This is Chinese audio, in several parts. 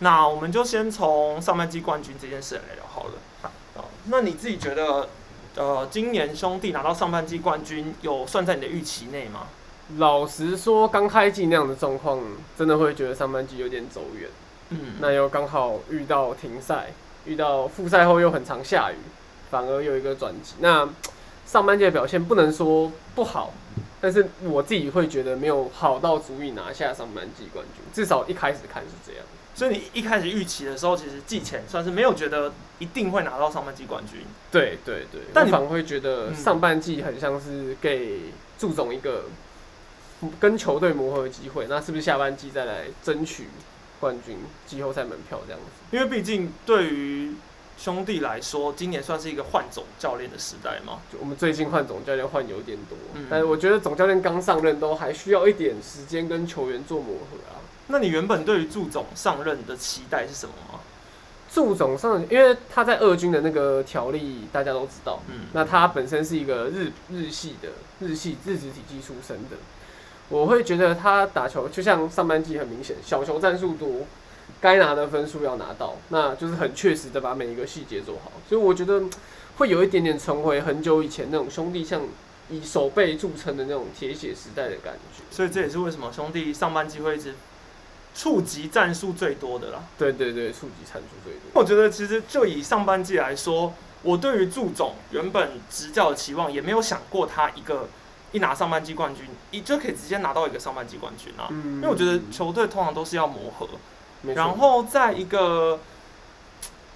那我们就先从上半季冠军这件事来聊好了。啊，那你自己觉得，呃，今年兄弟拿到上半季冠军，有算在你的预期内吗？老实说，刚开季那样的状况，真的会觉得上半季有点走远。嗯，那又刚好遇到停赛，遇到复赛后又很常下雨，反而有一个转机。那上半季的表现不能说不好，但是我自己会觉得没有好到足以拿下上半季冠军，至少一开始看是这样。所以你一开始预期的时候，其实季前算是没有觉得一定会拿到上半季冠军。对对对，但反而会觉得嗯上半季很像是给祝总一个跟球队磨合的机会，那是不是下半季再来争取冠军、季后赛门票这样子？因为毕竟对于兄弟来说，今年算是一个换总教练的时代嘛。就我们最近换总教练换有点多，嗯但是我觉得总教练刚上任都还需要一点时间跟球员做磨合啊。那你原本对于祝总上任的期待是什么吗？祝总上，因为他在二军的那个条例大家都知道，嗯，那他本身是一个日日系的日系日职体系出身的，我会觉得他打球就像上半季很明显，小球战术多，该拿的分数要拿到，那就是很确实的把每一个细节做好，所以我觉得会有一点点重回很久以前那种兄弟像以手背著称的那种铁血时代的感觉。所以这也是为什么兄弟上半季会一直触及战术最多的啦。对对对，触及战术最多。我觉得其实就以上半季来说，我对于祝总原本执教的期望也没有想过他一个一拿上半季冠军，一就可以直接拿到一个上半季冠军啊。嗯因为我觉得球队通常都是要磨合，然后在一个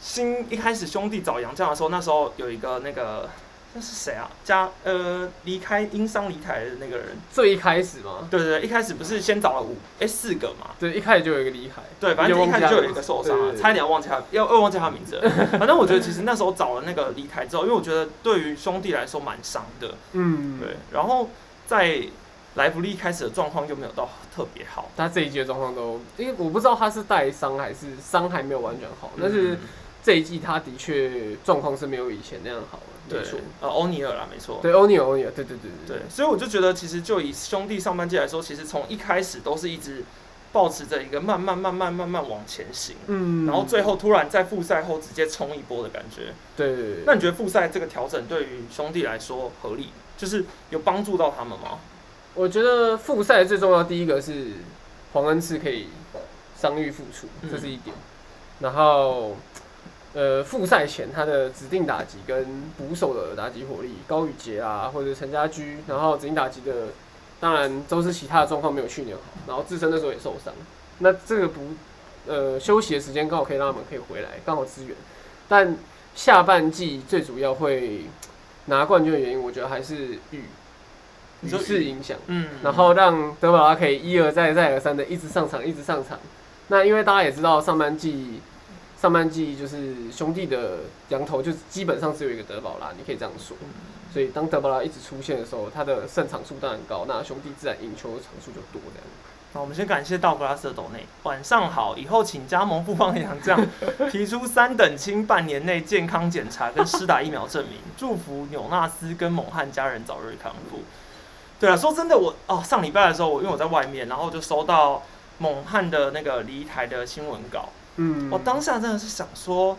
新一开始兄弟找杨将的时候，那时候有一个那个那是谁啊？加呃离开因伤离开的那个人，最一开始吗，对对对，一开始不是先找了五哎四个嘛？对，一开始就有一个离开，对，反正一开始就有一个受伤了，差一点忘记他，要要忘记他名字了。反正我觉得其实那时候找了那个离开之后，因为我觉得对于兄弟来说蛮伤的，嗯，对。然后在莱弗利开始的状况就没有到特别好，他这一季的状况都，因为我不知道他是带伤还是伤还没有完全好，但是嗯。这一季他的确状况是没有以前那样好没错。，呃，欧尼尔啦，没错。对，欧尼尔，欧尼尔，对对对对，所以我就觉得，其实就以兄弟上半季来说，其实从一开始都是一直保持着一个慢慢、慢慢、慢慢往前行，嗯然后最后突然在复赛后直接冲一波的感觉。对对对，那你觉得复赛这个调整对于兄弟来说合理，就是有帮助到他们吗？我觉得复赛最重要，第一个是黄恩赐可以伤愈复出，嗯这是一点。然后，呃，复赛前他的指定打击跟捕手的打击火力，高宇杰啊，或者陈家驹，然后指定打击的，当然周思齐他的状况没有去年好，然后自身那时候也受伤，那这个不呃休息的时间刚好可以让他们可以回来，刚好支援。但下半季最主要会拿冠军的原因，我觉得还是雨雨你说势影响。嗯然后让德保拉可以一而再再而三的一直上场，一直上场。那因为大家也知道，上半季上半季就是兄弟的羊头就基本上只有一个德保拉，你可以这样说。所以当德保拉一直出现的时候，他的胜场数当然高，那兄弟自然赢球的场数就多这样。那我们先感谢道格拉斯的斗内。晚上好，以后请加盟复方洋将提出三等亲半年内健康检查跟施打疫苗证明，祝福纽纳斯跟猛汉家人早日康复。对啊，说真的，我哦上礼拜的时候，我因为我在外面，然后就收到猛汉的那个离台的新闻稿，嗯我当下真的是想说，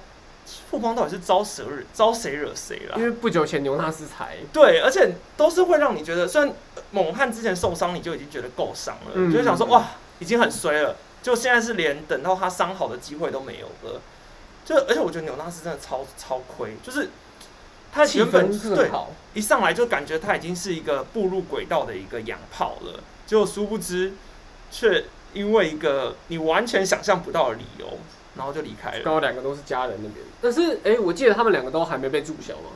富邦到底是招谁惹招谁惹谁了因？为不久前牛纳斯才对，而且都是会让你觉得，虽然呃猛汉之前受伤，你就已经觉得够伤了，嗯就会想说哇，已经很衰了，就现在是连等到他伤好的机会都没有了。就而且我觉得纽纳斯真的超超亏，就是他气原本对一上来就感觉他已经是一个步入轨道的一个洋炮了，结果殊不知却因为一个你完全想象不到的理由，然后就离开了。刚好两个都是家人那边。但是哎、我记得他们两个都还没被注销吗。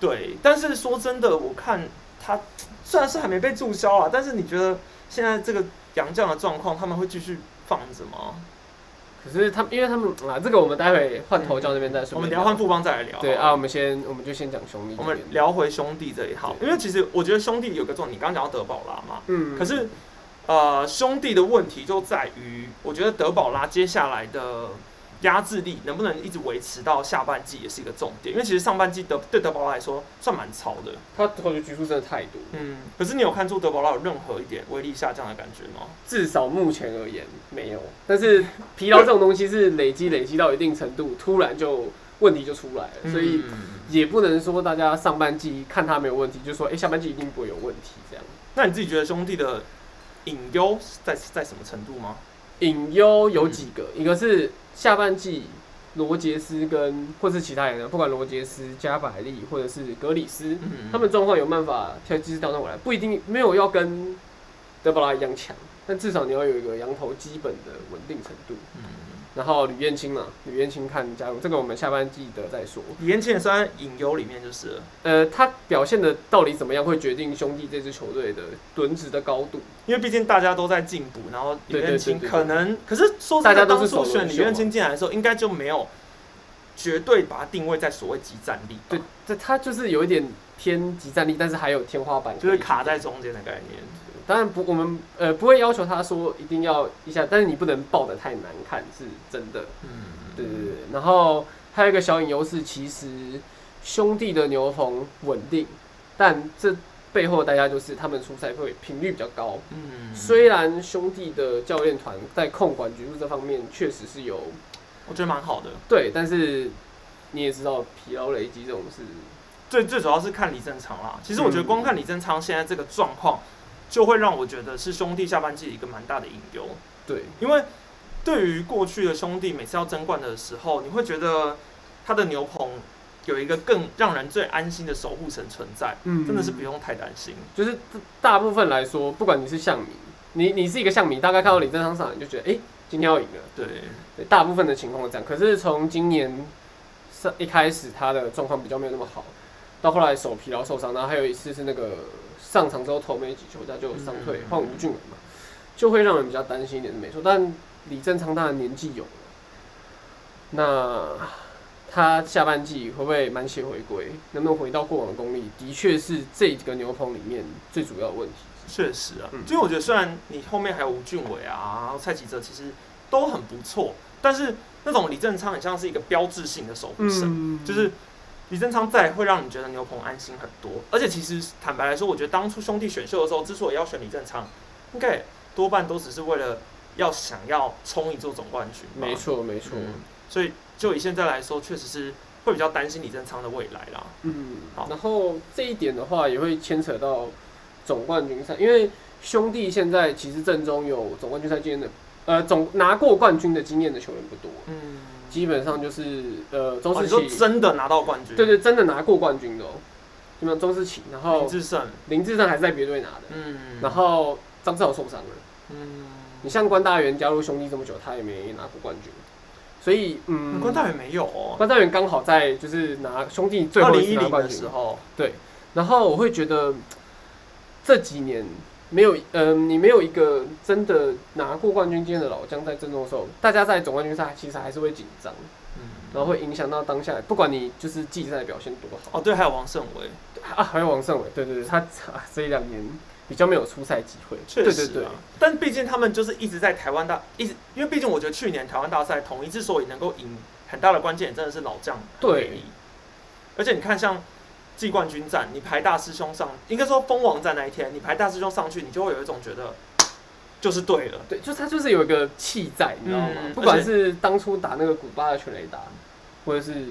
对，但是说真的，我看他虽然是还没被注销啊，但是你觉得现在这个杨绛的状况，他们会继续放着吗？可是他们，因为他们啊，这个我们待会换头教那边再说。我们等一下换富邦再来聊。对啊，我们先我们就先讲兄弟。我们聊回兄弟这一套，因为其实我觉得兄弟有个重点，你刚刚讲到德保拉嘛，嗯，可是呃，兄弟的问题就在于，我觉得德保拉接下来的压制力能不能一直维持到下半季也是一个重点，因为其实上半季德对德保拉来说算蛮超的，他投球局数真的太多，嗯，可是你有看出德保拉有任何一点威力下降的感觉吗？至少目前而言没有。但是疲劳这种东西是累积累积到一定程度，突然就问题就出来了，所以嗯也不能说大家上半季看他没有问题，就说哎、诶下半季一定不会有问题这样。那你自己觉得兄弟的隐忧在在什么程度吗？隐忧有几个，一个是下半季罗杰斯跟或是其他人，不管罗杰斯、加百利或者是格里斯，嗯他们状况有办法调机制当中回来，不一定没有要跟德布拉一样强，但至少你要有一个羊头基本的稳定程度。嗯，然后吕燕青嘛，吕燕青看加入这个，我们下班记得再说。李彦青也算在隐忧里面就是了，呃，他表现的到底怎么样，会决定兄弟这支球队的轮值的高度。因为毕竟大家都在进步，然后李对对彦青对对可能，可是说大真的，家当初选李秀彦青进来的时候，应该就没有绝对把他定位在所谓集战力吧，对，这他就是有一点偏集战力，但是还有天花板，就是卡在中间的概念。当然不，我们呃不会要求他说一定要一下，但是你不能抱的太难看，是真的。嗯，对对对。然后还有一个小隐忧是，其实兄弟的牛棚稳定，但这背后的代价就是他们出赛会频率比较高。嗯，虽然兄弟的教练团在控管局数这方面确实是有我觉得蛮好的。对，但是你也知道疲劳累积这种事，最最主要是看李正昌啦。其实我觉得光看李正昌现在这个状况，就会让我觉得是兄弟下半季一个蛮大的隐忧。对，因为对于过去的兄弟，每次要争冠的时候，你会觉得他的牛棚有一个更让人最安心的守护神存在，嗯真的是不用太担心。就是大部分来说，不管你是象迷，你你是一个象迷，大概看到李正昌上来你就觉得，哎、今天要赢了。对，对，大部分的情况是这样。可是从今年上一开始，他的状况比较没有那么好，到后来手疲劳受伤，然后还有一次是那个上场之后投没几球，他就伤退嗯换吴俊文嘛，就会让人比较担心一点是没错。但李正昌当然年纪有了，那他下半季会不会满血回归，能不能回到过往的功力，的确是这个牛棚里面最主要的问题。确实啊，嗯因为我觉得虽然你后面还有吴俊伟啊，然后蔡启哲其实都很不错，但是那种李正昌很像是一个标志性的守护神，嗯就是李正昌在会让你觉得牛棚安心很多。而且其实坦白来说，我觉得当初兄弟选秀的时候，之所以要选李正昌，应该也多半都只是为了要想要冲一座总冠军吧。没错没错，嗯所以就以现在来说，确实是会比较担心李正昌的未来啦。嗯好，然后这一点的话也会牵扯到总冠军赛，因为兄弟现在其实正中有总冠军赛经验的，呃，总拿过冠军的经验的球员不多，嗯，基本上就是呃周世奇，真的拿到冠军？对对，真的拿过冠军的哦，基本上周世奇，然后林后志胜，林志胜还是在别队拿的，嗯，然后张志豪受伤了，嗯，你像关大元加入兄弟这么久，他也没拿过冠军，所以嗯，关大元没有哦，关大元刚好在就是拿兄弟最二后零一零的一次拿冠军。时候，对。然后我会觉得这几年没有，嗯、你没有一个真的拿过冠军经验的老将在阵中的时候，大家在总冠军赛其实还是会紧张，嗯，然后会影响到当下，不管你就是季赛表现多好。哦对，还有王胜伟，啊，还有王胜伟，对对对，他啊这一两年比较没有出赛机会，对对对。确实啊，但毕竟他们就是一直在台湾大，一直因为毕竟我觉得去年台湾大赛统一之所以能够赢，很大的关键真的是老将很对。而且你看像季冠军战，你排大师兄上，应该说封王战那一天，你排大师兄上去，你就会有一种觉得就是对了，对，就他就是有一个气在，你知道吗？嗯不管是当初打那个古巴的全雷达，或者是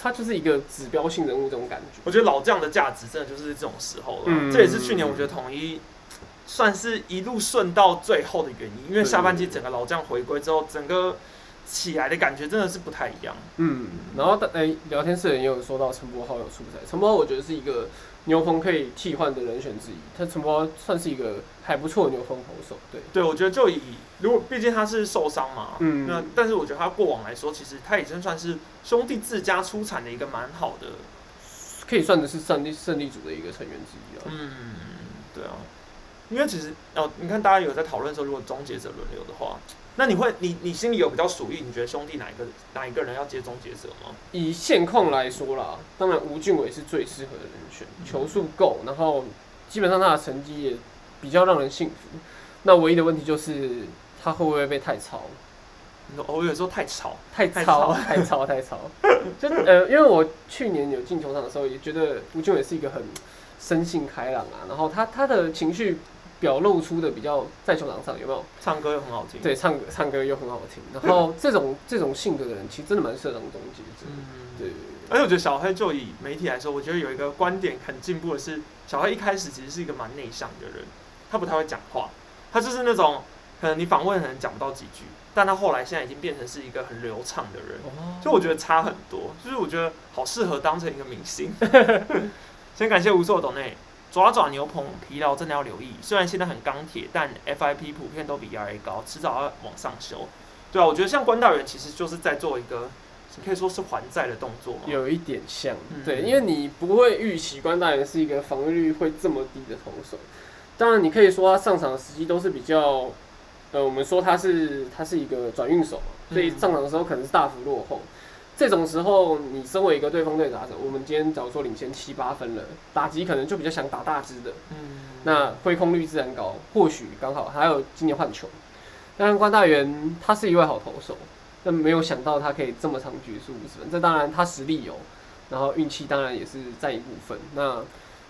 他就是一个指标性人物这种感觉。我觉得老将的价值真的就是这种时候了，嗯这也是去年我觉得统一算是一路顺到最后的原因，因为下半季整个老将回归之后，整个起来的感觉真的是不太一样。嗯，然后大诶、聊天室人也有说到陈柏豪有出赛，陈柏豪我觉得是一个牛棚可以替换的人选之一，他陈柏豪算是一个还不错的牛棚投手，对，对，我觉得就以如果毕竟他是受伤嘛，嗯那但是我觉得他过往来说，其实他已经算是兄弟自家出产的一个蛮好的，可以算的是胜利胜利组的一个成员之一啊。嗯，对啊，因为其实哦，你看大家有在讨论说，如果终结者轮流的话，那你会你你心里有比较属意，你觉得兄弟哪一个哪一个人要接终结者吗？以现况来说啦，当然吴俊伟是最适合的人选，球速够，然后基本上他的成绩也比较让人信服。那唯一的问题就是他会不会被太超？我有时候太吵，太太糙，糙太吵，太吵。就呃，因为我去年有进球场的时候，也觉得吴俊伟是一个很生性开朗啊，然后他他的情绪表露出的比较在球场上有没有？唱歌又很好听。，对，唱歌唱歌又很好听，然后这种这种性格的人，其实真的蛮适合当终结者。嗯，对，而且我觉得小黑就以媒体来说，我觉得有一个观点很进步的是，小黑一开始其实是一个蛮内向的人，他不太会讲话，他就是那种可能你访问可能讲不到几句，但他后来现在已经变成是一个很流畅的人，哦就我觉得差很多，就是我觉得好适合当成一个明星。先感谢无数斗内爪爪牛棚疲劳真的要留意，虽然现在很钢铁，但 FIP 普遍都比 ERA 高，迟早要往上修。对啊，我觉得像关大元其实就是在做一个，你可以说是还债的动作嘛。有一点像，嗯对，因为你不会预期关大元是一个防御率会这么低的投手。当然，你可以说他上场的时机都是比较，呃，我们说他是他是一个转运手嘛，所以嗯上场的时候可能是大幅落后。这种时候，你身为一个对方队打者，我们今天假如说领先七八分了，打击可能就比较想打大支的，嗯，那挥空率自然高，或许刚好还有今年换球。当然，关大元他是一位好投手，但没有想到他可以这么长局数五十分。这当然他实力有，然后运气当然也是占一部分。那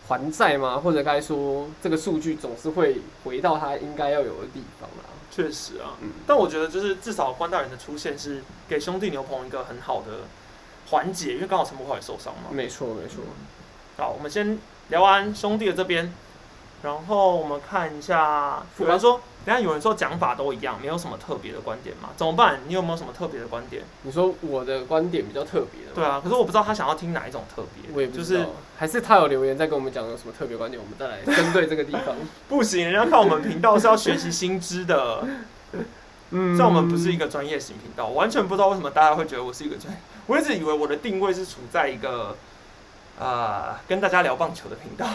还债嘛，或者该说这个数据总是会回到他应该要有的地方啦。确实啊。嗯，但我觉得就是至少关大人的出现是给兄弟牛棚一个很好的缓解，因为刚好陈柏豪也受伤嘛。没错没错。好，我们先聊完兄弟的这边，然后我们看一下，有人说，等一下有人说讲法都一样，没有什么特别的观点嘛？怎么办？你有没有什么特别的观点？你说我的观点比较特别的，对啊，可是我不知道他想要听哪一种特别，我也不知道，就是还是他有留言在跟我们讲有什么特别观点，我们再来针对这个地方。不行，人家看我们频道是要学习新知的，嗯虽然我们不是一个专业型频道，完全不知道为什么大家会觉得我是一个专业，我一直以为我的定位是处在一个呃跟大家聊棒球的频道。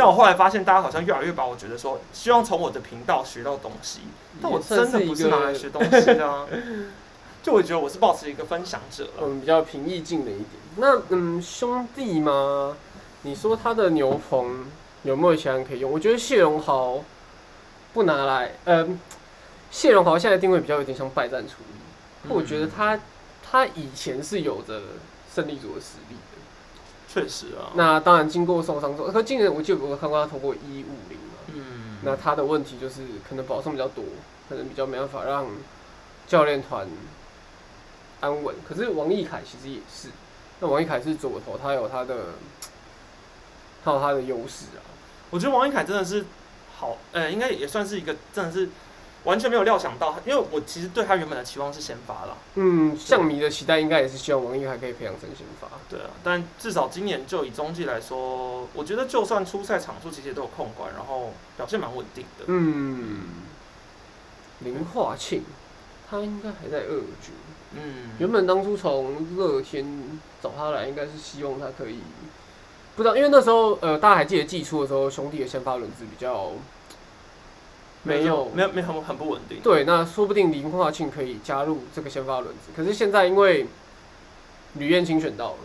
但我后来发现，大家好像越来越把我觉得说，希望从我的频道学到东西，但我真的不是拿来学东西的啊。就我觉得我是保持一个分享者了。嗯，比较平易近人一点。那嗯，兄弟吗？你说他的牛棚有没有其他人可以用？我觉得谢荣豪不拿来，嗯，谢荣豪现在定位比较有点像败战处理。我觉得他他以前是有着胜利组的实力的。确实啊，那当然经过受伤之后，可今年我记得我有看过他投过一五零嘛。嗯，那他的问题就是可能保送比较多，可能比较没办法让教练团安稳。可是王毅凯其实也是，那王毅凯是左投，他有他的，他有他的优势啊。我觉得王一凯真的是好，呃，应该也算是一个真的是完全没有料想到，因为我其实对他原本的期望是先发了，嗯，象迷的期待应该也是希望王毅还可以培养成先发。对啊，但至少今年就以中继来说，我觉得就算出赛场数其实也都有控管，然后表现蛮稳定的。嗯，林化庆，他应该还在二军。嗯，原本当初从乐天找他来，应该是希望他可以，不知道，因为那时候呃，大家还记得季初的时候，兄弟的先发轮子比较没有没有没有很很不稳定。对，那说不定林化庆可以加入这个先发轮子。可是现在因为吕彦青选到了，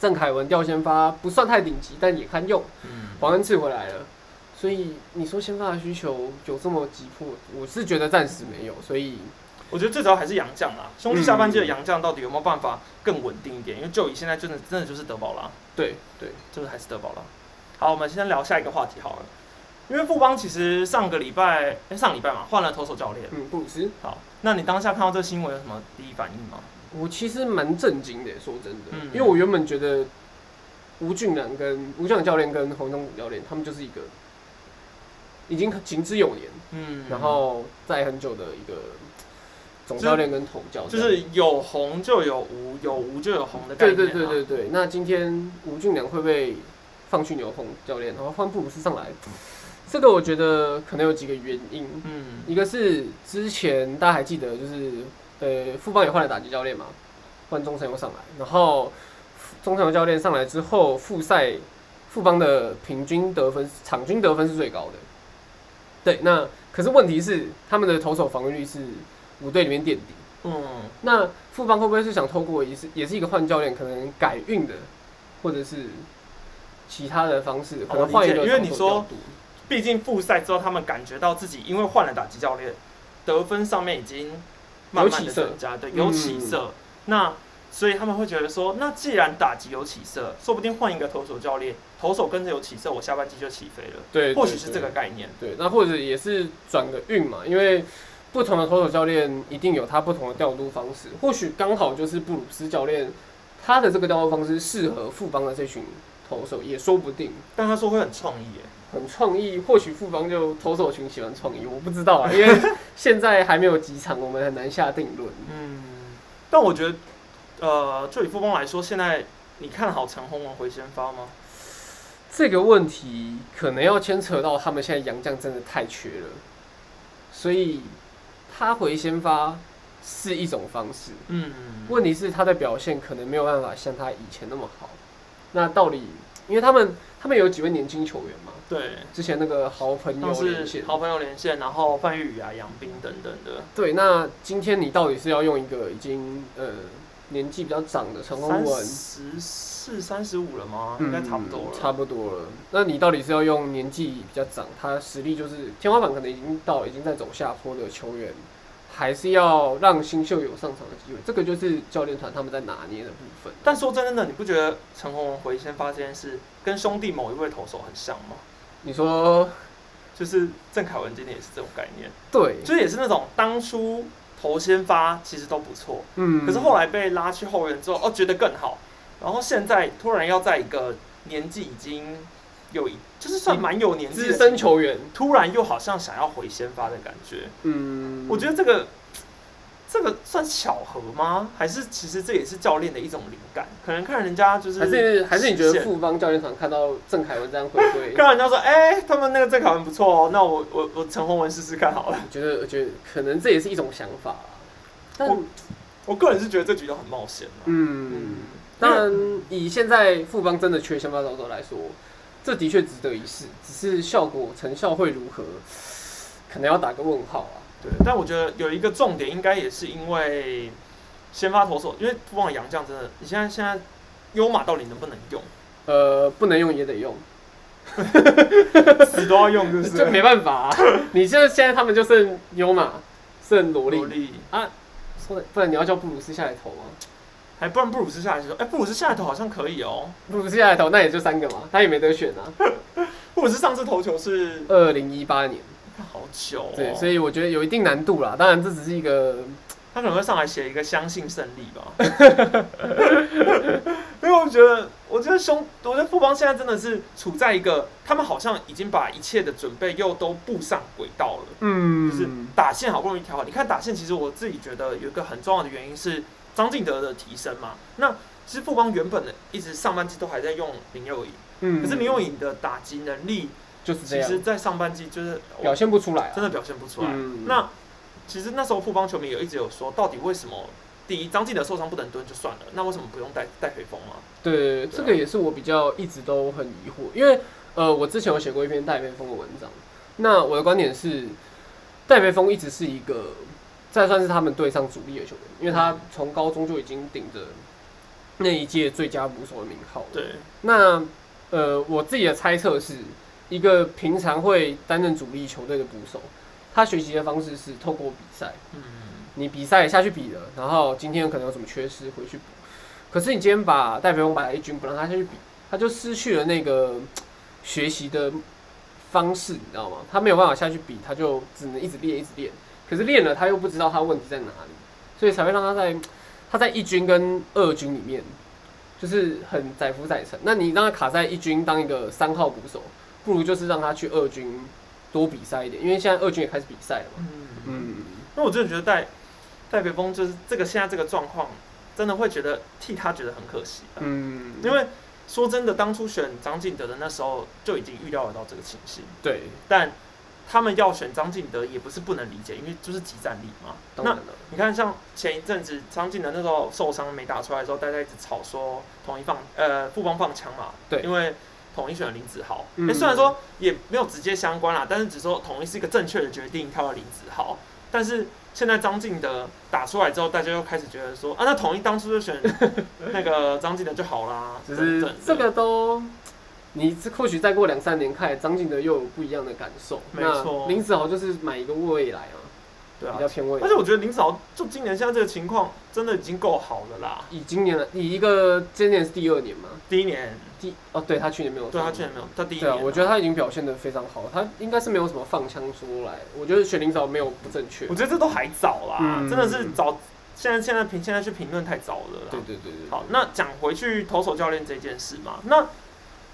郑凯文调先发不算太顶级，但也堪用。嗯，黄恩赐回来了，所以你说先发的需求有这么急迫？我是觉得暂时没有，所以我觉得最主要还是杨将啦，兄弟下半季的杨将到底有没有办法更稳定一点？因为就以现在真的真的就是德保拉，对对，就是还是德保拉。好，我们先聊下一个话题好了。因为富邦其实上个礼拜，哎、上礼拜嘛，换了投手教练。嗯，布鲁斯。好，那你当下看到这个新闻有什么第一反应吗？我其实蛮震惊的，说真的，嗯因为我原本觉得吴俊良跟吴俊良教练跟洪忠教练，他们就是一个已经行之有年，嗯然后在很久的一个总教练跟统教就是有红就有无，有无就有红的概念、对对啊。对对对。那今天吴俊良会被放去牛棚教练，然后换布鲁斯上来，这个我觉得可能有几个原因，嗯一个是之前大家还记得，就是呃富邦也换了打击教练嘛，换钟成佑上来，然后中成佑教练上来之后，复赛富邦的平均得分场均得分是最高的。对，那可是问题是他们的投手防御率是五队里面垫底。嗯，那富邦会不会是想透过也是也是一个换教练，可能改运的，或者是其他的方式，可能换一个理解因为你毕竟复赛之后，他们感觉到自己因为换了打击教练，得分上面已经慢慢的增加，对，有起嗯色。那所以他们会觉得说，那既然打击有起色，说不定换一个投手教练，投手跟着有起色，我下半季就起飞了。对，或许是这个概念。对，那或者也是转个运嘛，因为不同的投手教练一定有他不同的调度方式，或许刚好就是布鲁斯教练他的这个调度方式适合富邦的这群投手，也说不定。但他说会很创意耶，很创意，或许富邦就投手群喜欢创意，我不知道啊，因为现在还没有几场，我们很难下定论。嗯，但我觉得，呃，就以富邦来说，现在你看好陈宏文回先发吗？这个问题可能要牵扯到他们现在洋将真的太缺了，所以他回先发是一种方式。嗯，问题是他的表现可能没有办法像他以前那么好。那到底，因为他们他们有几位年轻球员嘛，对，之前那个好朋友连线，好朋友连线，然后范玉宇啊、杨斌等等的，对，那今天你到底是要用一个已经呃年纪比较长的陈宏三文？十四、三十五了吗？嗯应该差不多了。差不多了。那你到底是要用年纪比较长，他实力就是天花板可能已经到，已经在走下坡的球员，还是要让新秀有上场的机会？这个就是教练团他们在拿捏的部分。但说真的，你不觉得陈宏文回先发这件事跟兄弟某一位投手很像吗？你说就是郑凯文今天也是这种概念，对，就是也是那种当初头先发其实都不错，嗯。可是后来被拉去后援之后，哦，觉得更好，然后现在突然要在一个年纪已经有一，就是算蛮有年纪的资深球员，突然又好像想要回先发的感觉，嗯，我觉得这个这个算巧合吗？还是其实这也是教练的一种灵感？可能看人家就是还是还是你觉得富邦教练团看到郑凯文这样回归，看人家说，哎、他们那个郑凯文不错哦，那我我我陈宏文试试看好了。我觉得我觉得可能这也是一种想法。但我我个人是觉得这局都很冒险啊嗯，当然以现在富邦真的缺先发投手来说，这的确值得一试，只是效果成效会如何，可能要打个问号啊。对，但我觉得有一个重点，应该也是因为先发投手，因为富邦的洋将真的，你现在现在优马到底能不能用？呃，不能用也得用，死都要用，就是不这 没办法、啊。你现在现在他们就剩优马，剩罗努力，力，说的不然你要叫布鲁斯下来投吗？还不然布鲁斯下来就说，哎、布鲁斯下来投好像可以哦。布鲁斯下来投，那也就三个嘛，他也没得选啊。布鲁斯上次投球是二零一八年，好久、哦，对，所以我觉得有一定难度啦。当然，这只是一个他可能会上来写一个相信胜利吧。因为我觉得，我觉得兄，我觉得富邦现在真的是处在一个，他们好像已经把一切的准备又都步上轨道了。嗯就是打线好不容易调好，你看打线，其实我自己觉得有一个很重要的原因是张敬德的提升嘛。那其实富邦原本的一直上半季都还在用林佑颖，嗯可是林佑颖的打击能力，就是这样其实，在上半季就是表现不出来啊。真的表现不出来。嗯那其实那时候富邦球迷有一直有说，到底为什么第一张敬德受伤不能蹲就算了，那为什么不用戴戴培峰啊？对，这个也是我比较一直都很疑惑，因为呃，我之前有写过一篇戴培峰的文章，那我的观点是，戴培峰一直是一个，再算是他们队上主力的球员，因为他从高中就已经顶着那一届最佳捕手的名号了。对，那呃，我自己的猜测是，一个平常会担任主力球队的捕手，他学习的方式是透过比赛，嗯，你比赛下去比了，然后今天可能有什么缺失回去补。可是你今天把戴培峰摆在一军，不让他下去比，他就失去了那个学习的方式，你知道吗？他没有办法下去比，他就只能一直练，一直练。可是练了，他又不知道他问题在哪里，所以才会让他在他在一军跟二军里面，就是很载浮载沉。那你让他卡在一军当一个三号捕手，不如就是让他去二军多比赛一点，因为现在二军也开始比赛了嘛。嗯，嗯，那我真的觉得戴戴培峰就是这个现在这个状况，真的会觉得替他觉得很可惜、啊。嗯，因为说真的，当初选张敬德的那时候就已经预料得到这个情形，对，但他们要选张敬德也不是不能理解，因为就是集战力嘛。那当然了，你看，像前一阵子张敬德那时候受伤没打出来的时候，大家一直吵说统一放呃富邦放枪嘛，对。因为统一选了林子豪，嗯。虽然说也没有直接相关啦，但是只说统一是一个正确的决定，挑了林子豪，但是现在张敬德打出来之后，大家又开始觉得说啊，那统一当初就选 那个张敬德就好啦，只等等的。是这个都，你这或许再过两三年看，张敬德又有不一样的感受。没错。林子豪就是买一个未来啊，对啊比较偏位而。且我觉得林子豪就今年现在这个情况，真的已经够好了啦。以今年的以一个今年是第二年嘛，第一年，第哦对他去年没有上对他去年没有，他第一年、，对啊我觉得他已经表现的非常好，他应该是没有什么放枪出来。我觉得选林早没有不正确我。觉得这都还早啦，嗯真的是早。现在现在评现在去评论太早了啦。对对对对。好，那讲回去投手教练这件事嘛，那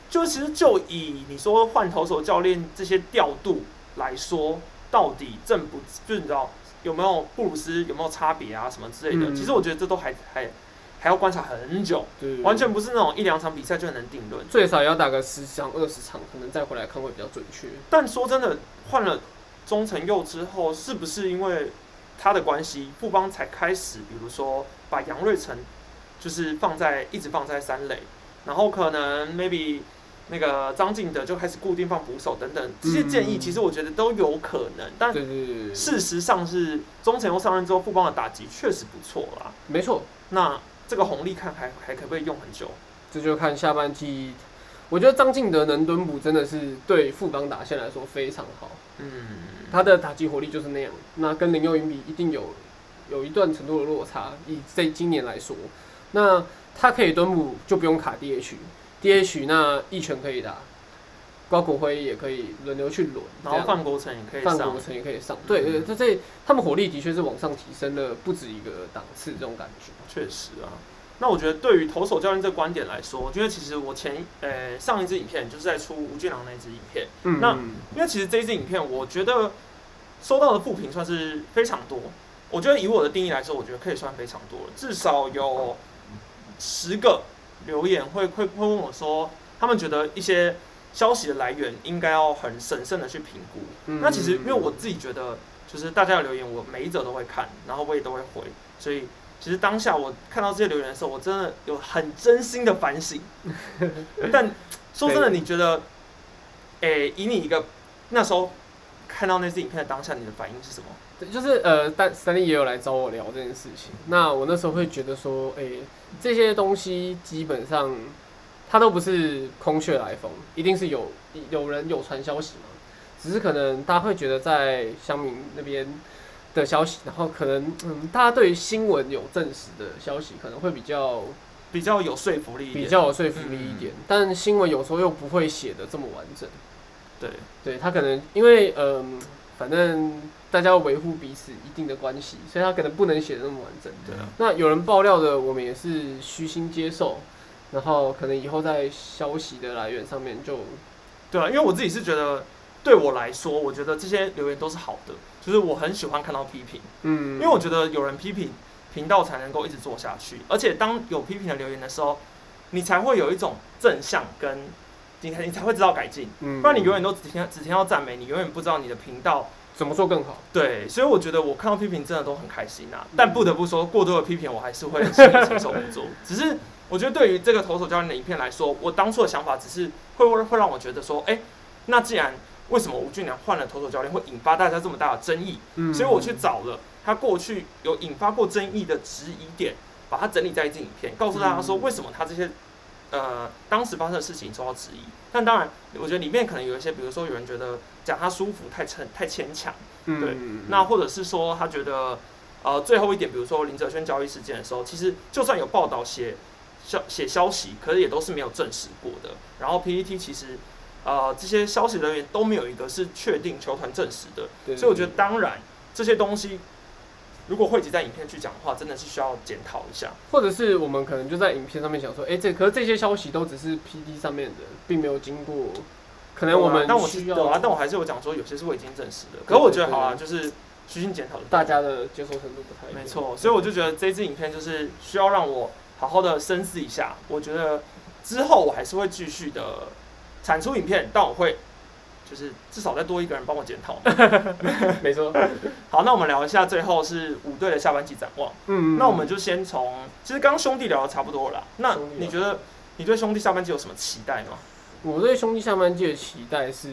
就其实就以你说换投手教练这些调度来说，到底正不就是你知道有没有布鲁斯有没有差别啊什么之类的？嗯其实我觉得这都还还还要观察很久，完全不是那种一两场比赛就能定论。最少也要打个十场二十场，可能再回来看会比较准确。但说真的，换了中成佑之后，是不是因为他的关系，布邦才开始，比如说把杨瑞成就是放在一直放在三垒，然后可能 maybe 那个张敬德就开始固定放捕手等等，这些建议嗯其实我觉得都有可能。但事实上是中层佑上任之后，富邦的打击确实不错啦。没错。那这个红利看还还可不可以用很久？这就看下半季。我觉得张敬德能蹲捕真的是对富邦打线来说非常好，嗯，他的打击火力就是那样。那跟林佑云比，一定有有一段程度的落差。以这今年来说，那他可以蹲捕就不用卡 DH，DH 那一拳可以打，高国辉也可以轮流去轮，然后范国成也可以上范国，成也可以上。对对，这这他们火力的确是往上提升了不止一个档次，这种感觉。确实啊。那我觉得对于投手教练这个观点来说，我觉得其实我前呃上一支影片就是在出吴俊朗那支影片，嗯那因为其实这一支影片我觉得收到的负评算是非常多，我觉得以我的定义来说，我觉得可以算非常多了，至少有十个留言会会会问我说，他们觉得一些消息的来源应该要很审慎的去评估。嗯那其实因为我自己觉得，就是大家的留言我每一则都会看，然后我也都会回，所以其实当下我看到这些留言的时候，我真的有很真心的反省。但说真的，你觉得，诶、以你一个那时候看到那支影片的当下，你的反应是什么？对，就是呃，但三立也有来找我聊这件事情。那我那时候会觉得说，哎、这些东西基本上它都不是空穴来风，一定是有有人有传消息嘛。只是可能大家会觉得在乡民那边的消息，然后可能嗯，大家对于新闻有证实的消息可能会比较比较有说服力，比较有说服力一点，但新闻有时候又不会写的这么完整。对，对他可能因为嗯、反正大家要维护彼此一定的关系，所以他可能不能写的那么完整。对啊，那有人爆料的，我们也是虚心接受，然后可能以后在消息的来源上面就对啊，因为我自己是觉得，对我来说，我觉得这些留言都是好的，就是我很喜欢看到批评。嗯，因为我觉得有人批评频道才能够一直做下去，而且当有批评的留言的时候，你才会有一种正向跟你你才会知道改进，嗯不然你永远都只听只听到赞美，你永远不知道你的频道怎么做更好。对，所以我觉得我看到批评真的都很开心啊，但不得不说，过多的批评我还是会心里承受不住。只是我觉得对于这个投手教练的影片来说，我当初的想法只是会会让我觉得说，哎、那既然为什么吴俊良换了投手教练会引发大家这么大的争议？嗯所以我去找了他过去有引发过争议的质疑点，把它整理在一支影片，告诉大家说嗯为什么他这些呃当时发生的事情受到质疑。但当然，我觉得里面可能有一些，比如说有人觉得讲他舒服太牵太牵强，对嗯那或者是说他觉得呃最后一点，比如说林哲轩交易事件的时候，其实就算有报道写消写消息，可是也都是没有证实过的。然后 PPT 其实呃这些消息人员都没有一个是确定球团证实的。对所以我觉得，当然这些东西如果汇集在影片去讲的话，真的是需要检讨一下。或者是我们可能就在影片上面讲说，哎、这可是这些消息都只是 P D 上面的，并没有经过，可能我们但我需要是对啊，但我还是有讲说有些是未经证实的。可是我觉得好啊，就是虚心检讨的大家的接受程度不太一样。没错，所以我就觉得这支影片就是需要让我好好的深思一下。我觉得之后我还是会继续的产出影片，但我会就是至少再多一个人帮我检讨。没错，好，那我们聊一下最后是五队的下半季展望。嗯，那我们就先从，其实刚刚兄弟聊的差不多了啦。那你觉得你对兄弟下半季有什么期待吗？我对兄弟下半季的期待是，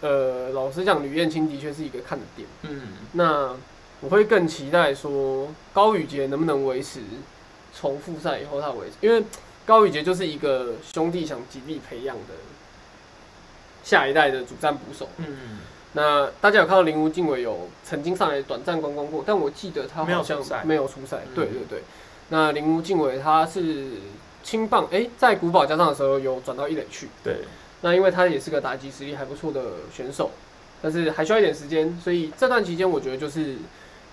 呃，老实讲，吕燕青的确是一个看的点。嗯，那我会更期待说高宇杰能不能维持从复赛以后他维持，因为高宇杰就是一个兄弟想极力培养的下一代的主战捕手。嗯，那大家有看到铃木敬伟有曾经上来短暂观光过，但我记得他好像没有出赛。嗯对对对，那铃木敬伟他是青棒，哎、在古堡加上的时候有转到一垒去。对，那因为他也是个打击实力还不错的选手，但是还需要一点时间，所以这段期间我觉得就是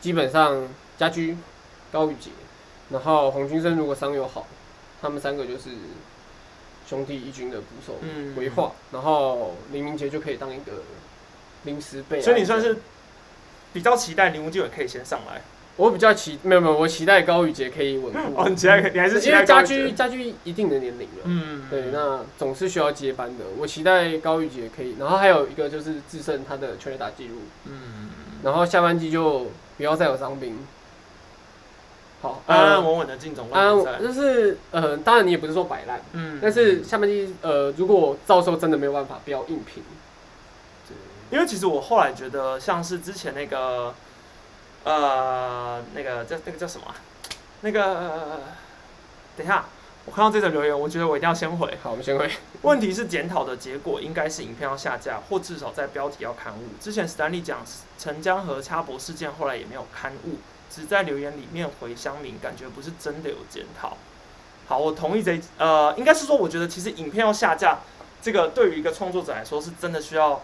基本上家居、高宇杰，然后洪军生如果伤又好，他们三个就是兄弟一军的捕手嗯规划，然后林明杰就可以当一个临时备。所以你算是比较期待林无忌伟可以先上来。我比较期没有没有，我期待高宇杰可以稳固。哦，你期待你还是期因为家居家居一定的年龄了，嗯，对，那总是需要接班的。我期待高宇杰可以，然后还有一个就是制胜他的全垒打记录，嗯，然后下半季就不要再有伤兵。好，安安呃，稳稳的进总安冠军赛。就是呃，当然你也不是说摆烂，嗯但是下半季呃，如果到时候真的没有办法，不要硬拼。因为其实我后来觉得，像是之前那个，呃，那个叫那个叫什么啊、那个，等一下，我看到这则留言，我觉得我一定要先回。好，我们先回。问题是检讨的结果应该是影片要下架，或至少在标题要刊物。之前史丹利讲陈江和掐脖事件，后来也没有刊物，只在留言里面回乡民，感觉不是真的有检讨。好，我同意这呃，应该是说，我觉得其实影片要下架，这个对于一个创作者来说是真的需要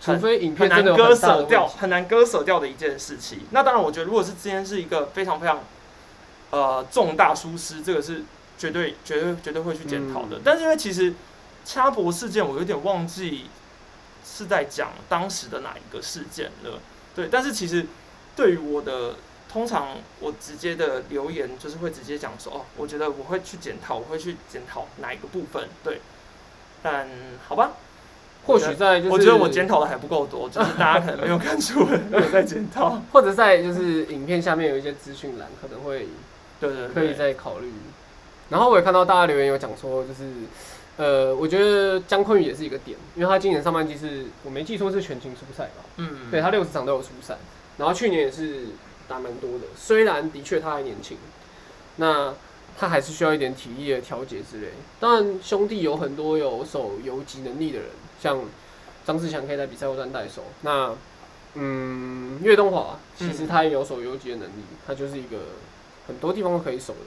除非影片真的有难割舍掉，很难割舍掉的一件事情。那当然，我觉得如果是今天是一个非常非常呃重大疏失，这个是绝对绝对绝对会去检讨的。嗯但是因为其实掐脖事件，我有点忘记是在讲当时的哪一个事件了。对，但是其实对于我的。通常我直接的留言就是会直接讲说，哦，我觉得我会去检讨，我会去检讨哪一个部分，对。但好吧，或许在就是，我觉得我检讨的还不够多，就是大家可能没有看出我在检讨。或者在就是影片下面有一些资讯栏，可能会对对对，可以再考虑。然后我也看到大家留言有讲说，就是呃，我觉得姜昆宇也是一个点，因为他今年上半季是我没记错是全勤出赛吧，嗯，对他六十场都有出赛，然后去年也是打蛮多的，虽然的确他还年轻，那他还是需要一点体力的调节之类。当然兄弟有很多有手游击能力的人，像张志强可以在比赛后段带手，那嗯，岳东华其实他也有手游击的能力，他就是一个很多地方都可以守的。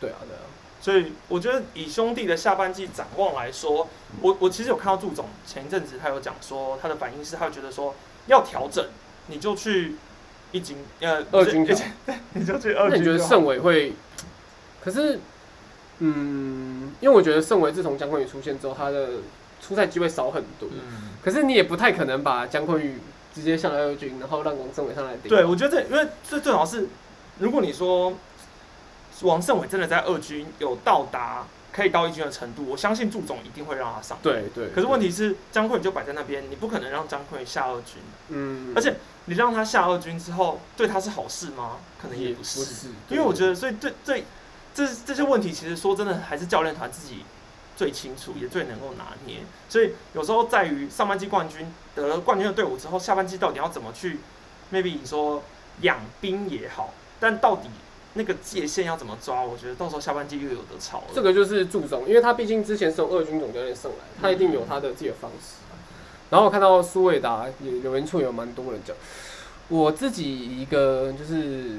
对啊，对啊，所以我觉得以兄弟的下半季展望来说，我我其实有看到祝总前一阵子他有讲说，他的反应是他会觉得说要调整，你就去一军呃二军 你就去二军。那你觉得盛伟会？可是，嗯，因为我觉得盛伟自从姜昆宇出现之后，他的出赛机会少很多。嗯，可是你也不太可能把姜昆宇直接上来二军，然后让王盛伟上来顶。对，我觉得这因为这最好是，如果你说王胜伟真的在二军有到达可以到一军的程度，我相信祝总一定会让他上。对对。可是问题是，张坤宇就摆在那边，你不可能让张坤宇下二军，嗯，而且你让他下二军之后，对他是好事吗？可能也不不是，因为我觉得得，所以对对这这些问题，其实说真的，还是教练团自己最清楚，也最能够拿捏。所以有时候在于上半季冠军得了冠军的队伍之后，下半季到底要怎么去，maybe 你说养兵也好，但到底那个界限要怎么抓，我觉得到时候下半季又有得吵了。这个就是注重，因为他毕竟之前是从二军总教练上来，他一定有他的自己的方式。然后我看到苏伟达也留言处有蛮多人讲，我自己一个就是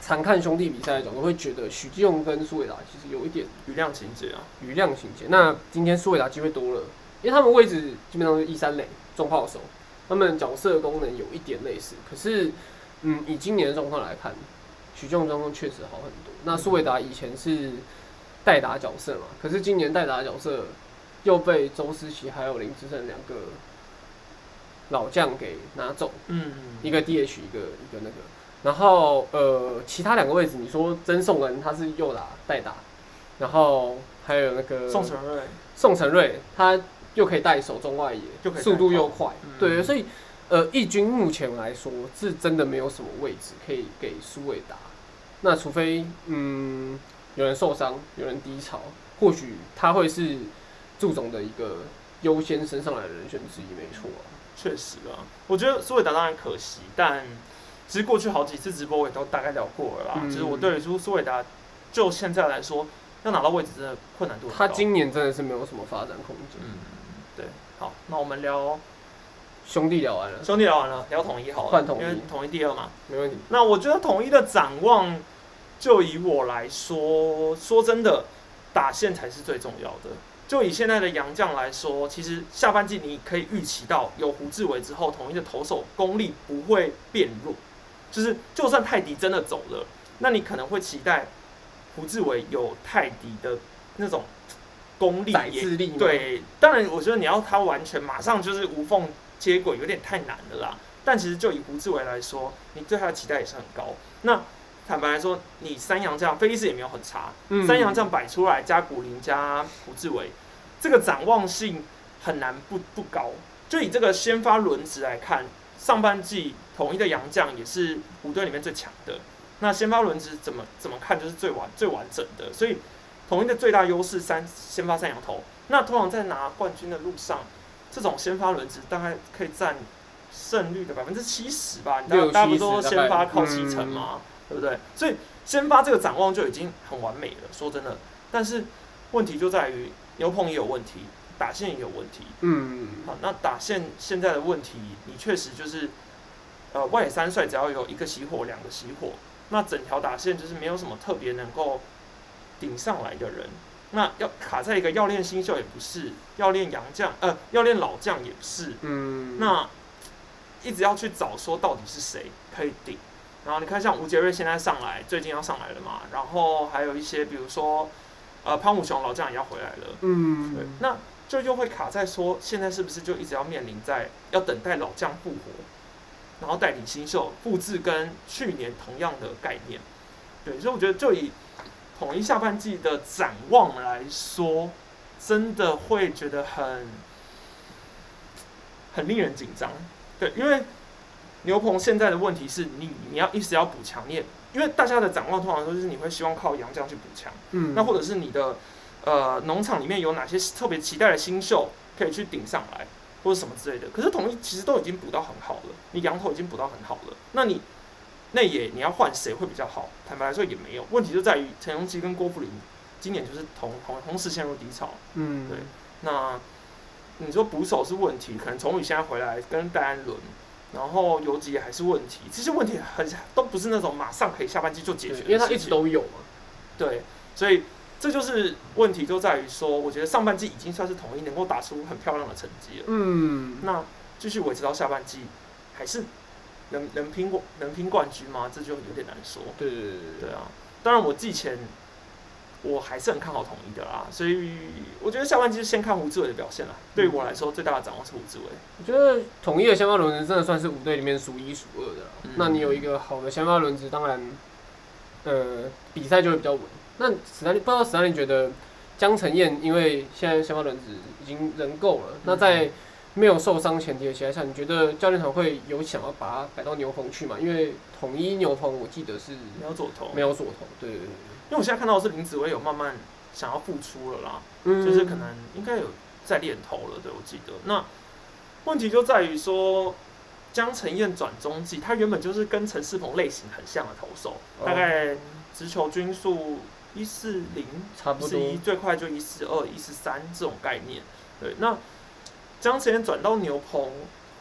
常看兄弟比赛的角度，会觉得许继勇跟苏伟达其实有一点余量情节啊，余量情节。那今天苏伟达机会多了，因为他们位置基本上是一三垒重炮手，他们角色功能有一点类似。可是，嗯，以今年的状况来看，许继勇状况确实好很多。那苏伟达以前是代打角色嘛，可是今年代打角色又被周思齐还有林志胜两个老将给拿走。嗯，一个 DH，一个一个那个，然后呃，其他两个位置，你说曾颂恩他是右打代打，然后还有那个宋承瑞，宋承瑞，他又可以带手中外野就可以，速度又快，嗯对，所以呃，义军目前来说是真的没有什么位置可以给苏伟达，那除非嗯有人受伤，有人低潮，或许他会是祝总的一个优先升上来的人选之一，没错啊。确实啊，我觉得苏伟达当然可惜，但其实过去好几次直播我也都大概聊过了啦。嗯就是我对于苏苏伟达，就现在来说，要拿到位置真的困难度很高。他今年真的是没有什么发展空间。嗯，对，好，那我们聊兄弟聊完了，兄弟聊完了，聊统一好了，换统一因为统一第二嘛。没问题。那我觉得统一的展望，就以我来说，说真的，打线才是最重要的。就以现在的杨将来说，其实下半季你可以预期到，有胡志伟之后，统一的投手功力不会变弱。就是就算泰迪真的走了，那你可能会期待胡志伟有泰迪的那种功力也宰制力吗，对，当然，我觉得你要他完全马上就是无缝接轨，有点太难了啦。但其实就以胡志伟来说，你对他的期待也是很高。那坦白来说，你三阳这样，飞利斯也没有很差，嗯三阳这样摆出来，加古林加胡志伟，这个展望性很难不不高。就以这个先发轮值来看，上半季统一的洋将也是五队里面最强的。那先发轮值怎么怎么看就是最完最完整的，所以统一的最大优势三先发三羊头。那通常在拿冠军的路上，这种先发轮值大概可以占胜率的百分之七十吧。你大家不七十都说先发靠七成吗？对不对？所以先发这个展望就已经很完美了。说真的，但是问题就在于牛棚也有问题，打线也有问题。嗯，好，那打线现在的问题，你确实就是，呃，外野三帅只要有一个熄火，两个熄火，那整条打线就是没有什么特别能够顶上来的人。那要卡在一个要练新秀也不是，要练洋将，呃，要练老将也不是。嗯，那一直要去找说到底是谁可以顶。然后你看，像吴杰瑞现在上来，最近要上来了嘛，然后还有一些，比如说，呃，潘武雄老将也要回来了。嗯对嗯，，那就又会卡在说，现在是不是就一直要面临在要等待老将复活，然后带领新秀复制跟去年同样的概念。对，所以我觉得就以统一下半季的展望来说，真的会觉得很很令人紧张。对，因为牛棚现在的问题是你你要一直要补强，你也因为大家的展望通常都是你会希望靠洋将去补强。嗯，那或者是你的呃农场里面有哪些特别期待的新秀可以去顶上来，或者什么之类的。可是统一其实都已经补到很好了，你羊头已经补到很好了，那你内野你要换谁会比较好？坦白来说也没有，问题就在于陈荣基跟郭富林今年就是同同同时陷入低潮。嗯，对那你说捕手是问题，可能从宇现在回来跟戴安伦。然后游击也还是问题，这些问题很都不是那种马上可以下半季就解决的，因为他一直都有嘛，对，所以这就是问题，就在于说，我觉得上半季已经算是统一能够打出很漂亮的成绩了。嗯，那继续维持到下半季，还是能能拼过能拼冠军吗？这就有点难说。对对对对啊，当然我季前我还是很看好统一的啦，所以我觉得下半季就先看胡志伟的表现啦。对于我来说，最大的展望是胡志伟。我觉得统一的先发轮值真的算是五队里面数一数二的啦。嗯那你有一个好的先发轮值，当然，呃，比赛就会比较稳。那史丹利不知道史丹利觉得江承燕，因为现在先发轮值已经人够了，那在没有受伤前提的情况下，你觉得教练团会有想要把他改到牛棚去吗？因为统一牛棚我记得是没有左投，没有左投，对对对，因为我现在看到的是林子威有慢慢想要复出了啦。嗯就是可能应该有在练头了，对我记得。那问题就在于说，江承燕转中继，他原本就是跟陈世鹏类型很像的投手，哦大概直球均速一四零、差不多一四一，最快就一四二、一四三这种概念。对，那江承燕转到牛棚，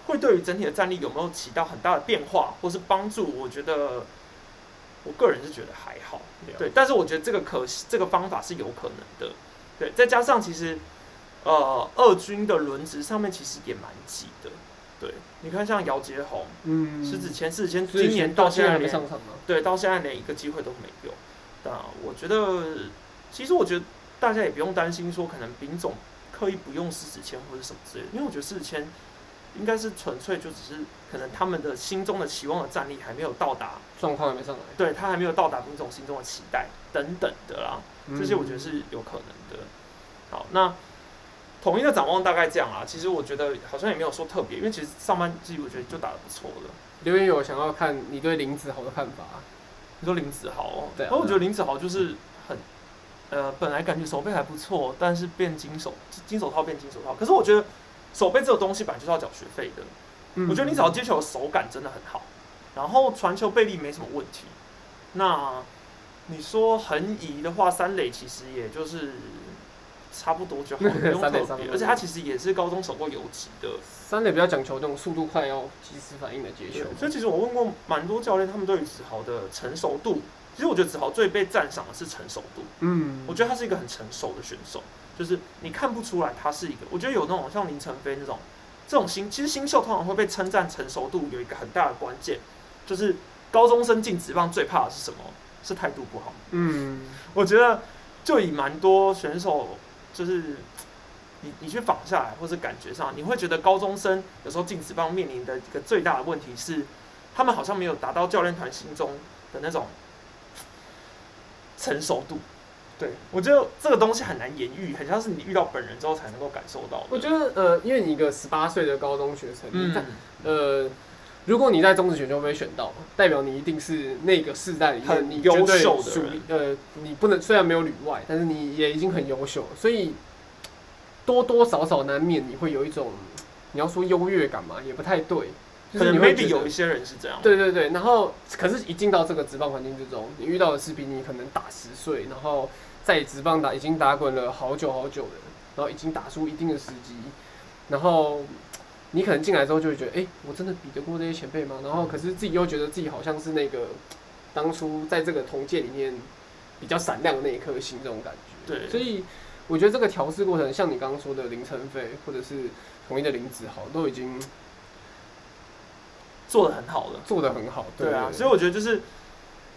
会对于整体的战力有没有起到很大的变化或是帮助？我觉得，我个人是觉得还好。对，但是我觉得这个可这个方法是有可能的，对，再加上其实呃二军的轮值上面其实也蛮挤的，对，你看像姚杰宏、嗯，狮子谦、狮子谦今年到现在还没现在连上场吗？对到现在连一个机会都没有，那我觉得其实我觉得大家也不用担心说可能丙总刻意不用狮子谦或者什么之类的，因为我觉得狮子谦应该是纯粹就只是可能他们的心中的期望的战力还没有到达，状况还没上来，对他还没有到达丙总心中的期待等等的啦。这些我觉得嗯是有可能的。好，那统一的展望大概这样啊。其实我觉得好像也没有说特别，因为其实上半季我觉得就打得不错了。留言有想要看你对林子豪的看法，你说林子豪哦，对啊然后我觉得林子豪就是很，呃，本来感觉手背还不错，但是变金手金手套变金手套。可是我觉得手背这个东西本来就是要缴学费的。嗯我觉得你只要接球的手感真的很好，然后传球背力没什么问题。那你说横移的话，三垒其实也就是差不多就好，不用特别。而且他其实也是高中手过游击的，三垒比较讲求那种速度快、要及时反应的接球。所以其实我问过蛮多教练，他们对于子豪的成熟度，其实我觉得子豪最被赞赏的是成熟度。嗯，我觉得他是一个很成熟的选手，就是你看不出来他是一个，我觉得有那种像林晨飞那种这种新，其实新秀通常会被称赞成熟度有一个很大的关键，就是高中生进职棒最怕的是什么？是态度不好。嗯，我觉得就以蛮多选手，就是你你去访下来，或者感觉上，你会觉得高中生有时候进职棒面临的一个最大的问题是，他们好像没有达到教练团心中的那种成熟度。对我觉得这个东西很难言喻，很像是你遇到本人之后才能够感受到的。我觉得呃，因为你一个十八岁的高中学生，你在嗯，呃，如果你在中职选秀被选到，代表你一定是那个世代里面很你绝对优秀的呃，你不能虽然没有旅外，但是你也已经很优秀，所以多多少少难免你会有一种你要说优越感嘛，也不太对，就可能是你会 maybe 有一些人是这样。对对对，然后可是，一进到这个职棒环境之中，你遇到的是比你可能大十岁，然后在职棒打已经打滚了好久好久的，然后已经打出一定的时机，然后你可能进来之后就会觉得，哎、我真的比得过这些前辈吗？然后可是自己又觉得自己好像是那个当初在这个同届里面比较闪亮的那一颗星，这种感觉。对所以我觉得这个调试过程，像你刚刚说的林晨飞，或者是同一的林子豪，都已经做的很好了。做的很好。对啊，所以我觉得就是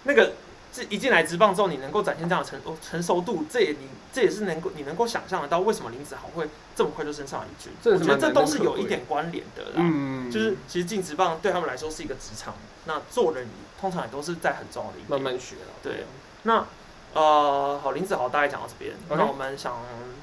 那个这一进来直棒之后，你能够展现这样的成哦成熟度，这也你这也是能够你能够想象得到为什么林子豪会这么快就升上一军。我觉得这都是有一点关联的啦。嗯，就是其实进直棒对他们来说是一个职场，那做人通常也都是在很重要的一慢。慢学了。对那呃，好，林子豪大概讲到这边那我们想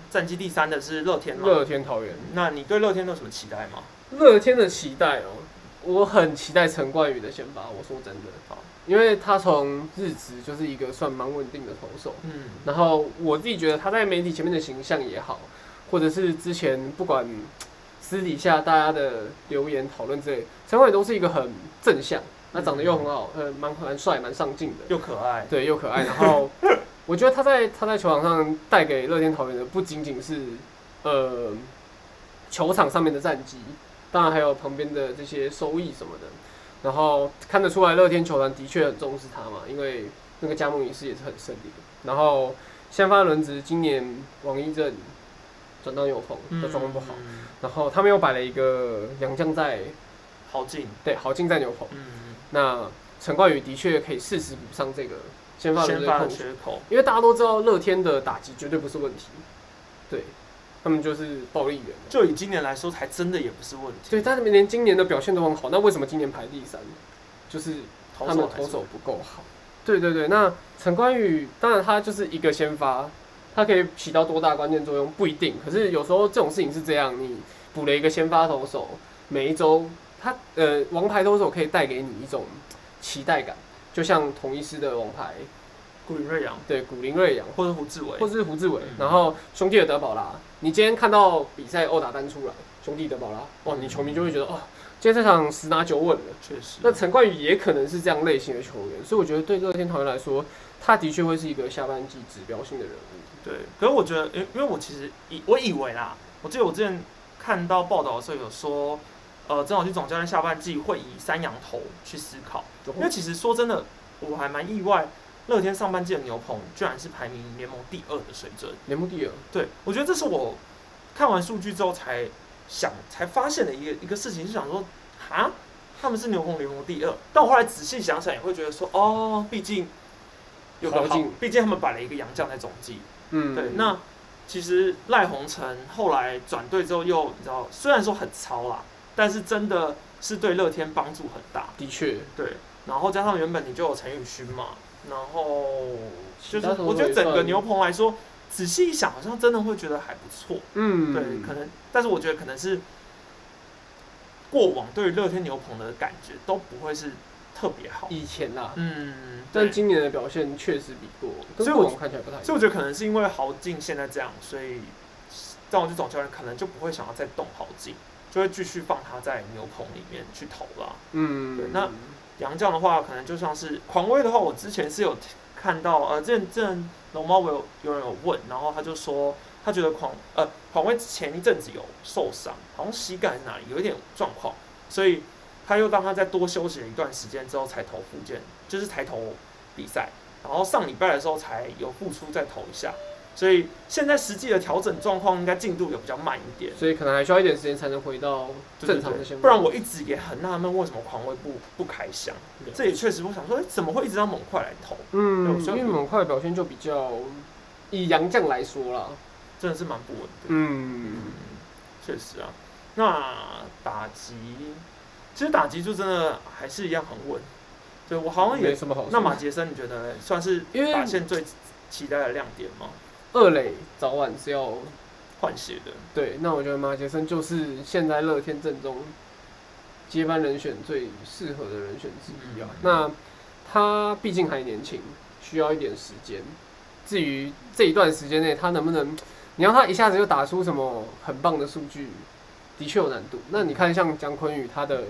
战绩第三的是乐天嘛？乐天桃园，那你对乐天有什么期待吗？乐天的期待哦，我很期待陈冠宇的先发。我说真的，好因为他从日职就是一个算蛮稳定的投手，嗯，然后我自己觉得他在媒体前面的形象也好，或者是之前不管私底下大家的留言讨论之类，陈冠宇都是一个很正向，他长得又很好，呃，蛮蛮帅，蛮上进的。又可爱，对，又可爱。然后 我觉得他在他在球场上带给乐天桃园的不仅仅是呃球场上面的战绩，当然还有旁边的这些收益什么的。然后看得出来，乐天球团的确很重视他嘛，因为那个加盟仪式也是很顺利的。然后先发轮值今年王一正转到牛棚，的状况不好。嗯然后他们又摆了一个杨将在好进，对好进在牛棚，嗯，那陈冠宇的确可以适时补上这个先发轮值的。缺口，因为大家都知道乐天的打击绝对不是问题，对，他们就是暴力员。就以今年来说，还真的也不是问题。对，但是连今年的表现都很好，那为什么今年排第三？就是他们投手不够好。对对对，那陈冠宇当然他就是一个先发，他可以起到多大关键作用不一定，可是有时候这种事情是这样，你补了一个先发投手，每一周他呃王牌投手可以带给你一种期待感，就像同一师的王牌古林瑞阳对古林瑞阳。或者胡志伟或者，是胡志伟嗯，然后兄弟的德保拉，你今天看到比赛殴打单出来，兄弟德保拉，哇，你球迷就会觉得哦，今天这场十拿九稳了。确实。那陈冠宇也可能是这样类型的球员，所以我觉得对乐天桃园来说，他的确会是一个下半季指标性的人物。对，可是我觉得，因因为我其实以我以为啦，我记得我之前看到报道的时候有说，呃，曾老师总教练下半季会以三羊头去思考，因为其实说真的，我还蛮意外，乐天上半季的牛棚居然是排名联盟第二的水准。联盟第二，对，我觉得这是我看完数据之后才想才发现的一个一个事情，是想说，哈，他们是牛棚联盟第二，但我后来仔细想想，也会觉得说，哦，毕竟有个好豪进，毕竟他们摆了一个洋将在总季，嗯，对，那其实赖鸿成后来转队之后又，你知道，虽然说很糙啦，但是真的是对乐天帮助很大。的确，对，然后加上原本你就有陈宇勋嘛，然后就是我觉得整个牛棚来说，仔细一想，好像真的会觉得还不错。嗯，对，可能，但是我觉得可能是过往对于乐天牛棚的感觉都不会是特别好。以前啦，嗯，但今年的表现确实比过，所以我看起来不太。所以我觉得可能是因为豪进现在这样，所以让我去总教练可能就不会想要再动豪进，就会继续放他在牛棚里面去投了。嗯，对那杨将的话，可能就像是狂威的话，我之前是有看到，呃，这这龙猫我有有人有问，然后他就说，他觉得狂呃狂威前一阵子有受伤，好像膝盖哪里有一点状况，所以他又让他再多休息了一段时间之后才投复健，就是才投比赛，然后上礼拜的时候才有复出再投一下，所以现在实际的调整状况应该进度有比较慢一点。所以可能还需要一点时间才能回到正常的先发。对不然我一直也很纳闷，为什么狂威不不开箱？了这也确实我想说，哎怎么会一直让猛快来投？嗯，因为猛快的表现就比较，以杨将来说啦，真的是蛮不稳的。嗯，嗯，确实啊。那打击，其实打击就真的还是一样很稳。对我好像也，没什么好。那马杰森你觉得算是因为打线最期待的亮点吗？二垒早晚是要换血的，对，那我觉得马杰森就是现在乐天阵中接班人选最适合的人选之一啊。嗯那他毕竟还年轻，需要一点时间。至于这一段时间内他能不能，你要他一下子就打出什么很棒的数据，的确有难度。那你看像姜昆宇他的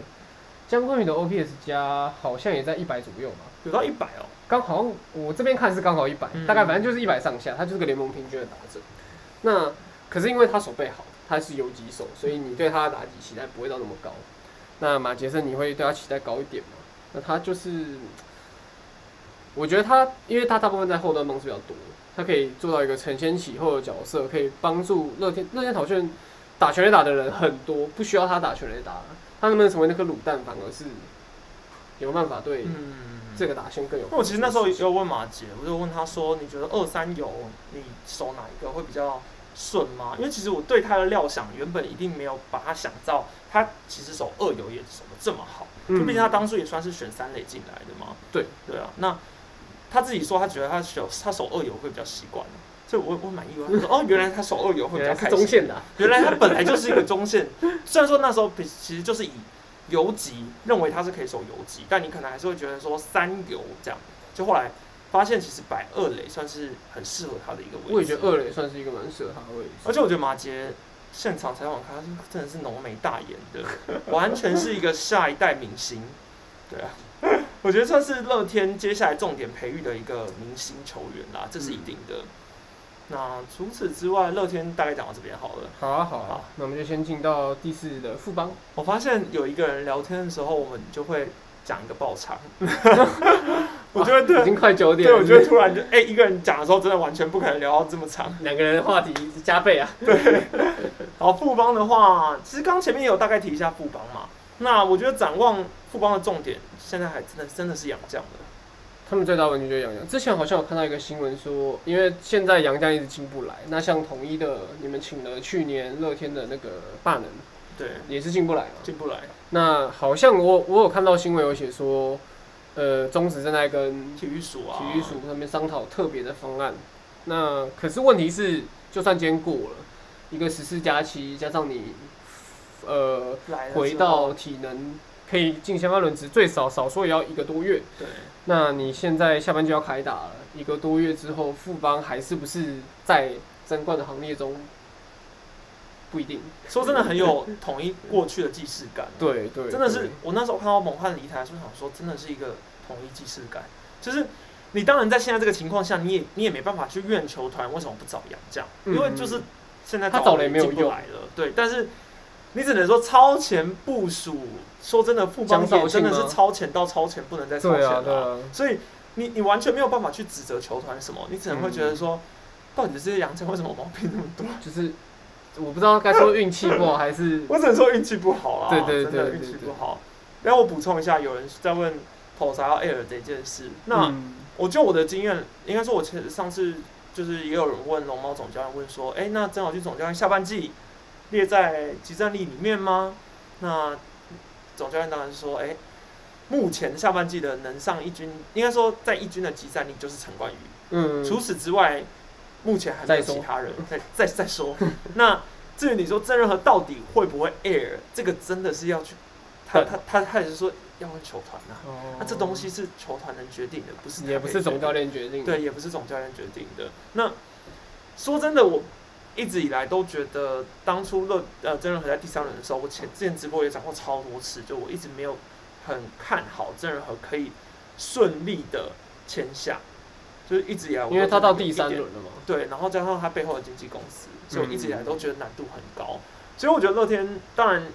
姜昆宇的 OPS 加好像也在一百左右吧。有到一百哦。刚好像我这边看是刚好一百、嗯大概反正就是一百上下，他就是个联盟平均的打者。那可是因为他手背好，他是游击手，所以你对他的打击期待不会到那么高。那马杰森你会对他期待高一点吗？那他就是，我觉得他，因为他大部分在后端帮是比较多，他可以做到一个承先启后的角色，可以帮助乐天乐天讨炫打全垒打的人很多，不需要他打全垒打，他能不能成为那颗卤蛋，反而是有办法对嗯，这个打线更有。那我其实那时候也有问马杰，我就问他说：“你觉得二三游你守哪一个会比较顺吗？”因为其实我对他的料想原本一定没有把他想到，他其实守二游也守的这么好，就毕竟他当初也算是选三垒进来的嘛。嗯对对啊，那他自己说他觉得他守他守二游会比较习惯，所以我我满意外。我说哦，原来他守二游会比较开心。中线的啊、原来他本来就是一个中线，虽然说那时候比其实就是以游击认为他是可以守游击，但你可能还是会觉得说三游这样，就后来发现其实摆二垒算是很适合他的一个位置。我也觉得二垒算是一个蛮适合他的位置。而且我觉得马杰现场采访他真的是浓眉大眼的，完全是一个下一代明星。对啊，我觉得算是乐天接下来重点培育的一个明星球员啦，这是一定的。那除此之外，乐天大概讲到这边好了。好啊，好啊好，那我们就先进到第四的副帮。我发现有一个人聊天的时候，我们就会讲一个爆场。我觉得已，经快九点了对，我觉得突然就哎、一个人讲的时候，真的完全不可能聊到这么长。两个人的话题加倍啊。对好，富邦的话，其实刚前面也有大概提一下富邦嘛。那我觉得展望富邦的重点，现在还真的真的是杨将的。他们最大问题就是杨将。之前好像有看到一个新闻说，因为现在杨将一直进不来，那像统一的，你们请了去年乐天的那个霸能，对，也是进不来嘛。进不来。那好像我我有看到新闻有写说，呃，中职正在跟体育署啊，体育署那边商讨特别的方案。那可是问题是，就算今天过了一个十四加七，加上你呃回到体能可以进相关轮值，最少少说也要一个多月。对，那你现在下班就要开打了，一个多月之后，富邦还是不是在争冠的行列中？不一定。说真的很有统一过去的既视感。对对，真的是我那时候看到蒙汉离台，就想说，真的是一个统一既视感。就是你当然在现在这个情况下，你也你也没办法去怨球团为什么不找杨将，嗯因为就是现在他找了也没有用了。对，但是你只能说超前部署。说真的，富邦真的是超前到超前，不能再超前了、对啊，所以你你完全没有办法去指责球团什么，你只能会觉得说，到底这些洋将为什么毛病那么多？就是我不知道该说运气不好还是 我只能说运气不好啦，对对对真的运气不好。然后我补充一下，有人在问投啥要 air 这件事，那、嗯我就我的经验，应该说我前上次就是也有人问龙猫总教练问说，哎、那曾小军总教练下半季列在集战力里面吗？那总教练当然是说，哎、目前下半季的能上一军，应该说在一军的集战力就是陈冠宇。嗯，除此之外，目前还没有其他人。再再再说，那至于你说郑仁和到底会不会 air，这个真的是要去，他他他他也是说要问球团呐、哦那这东西是球团能决定的，不是也不是总教练决定的，对，也不是总教练决定的。那说真的，我一直以来都觉得，当初乐呃郑仁和在第三轮的时候，我前之前直播也讲过超多次，就我一直没有很看好郑仁和可以顺利的签下。就是一直以来我因为他到第三轮了嘛。对，然后加上他背后的经纪公司，所以我一直以来嗯都觉得难度很高。所以我觉得乐天当然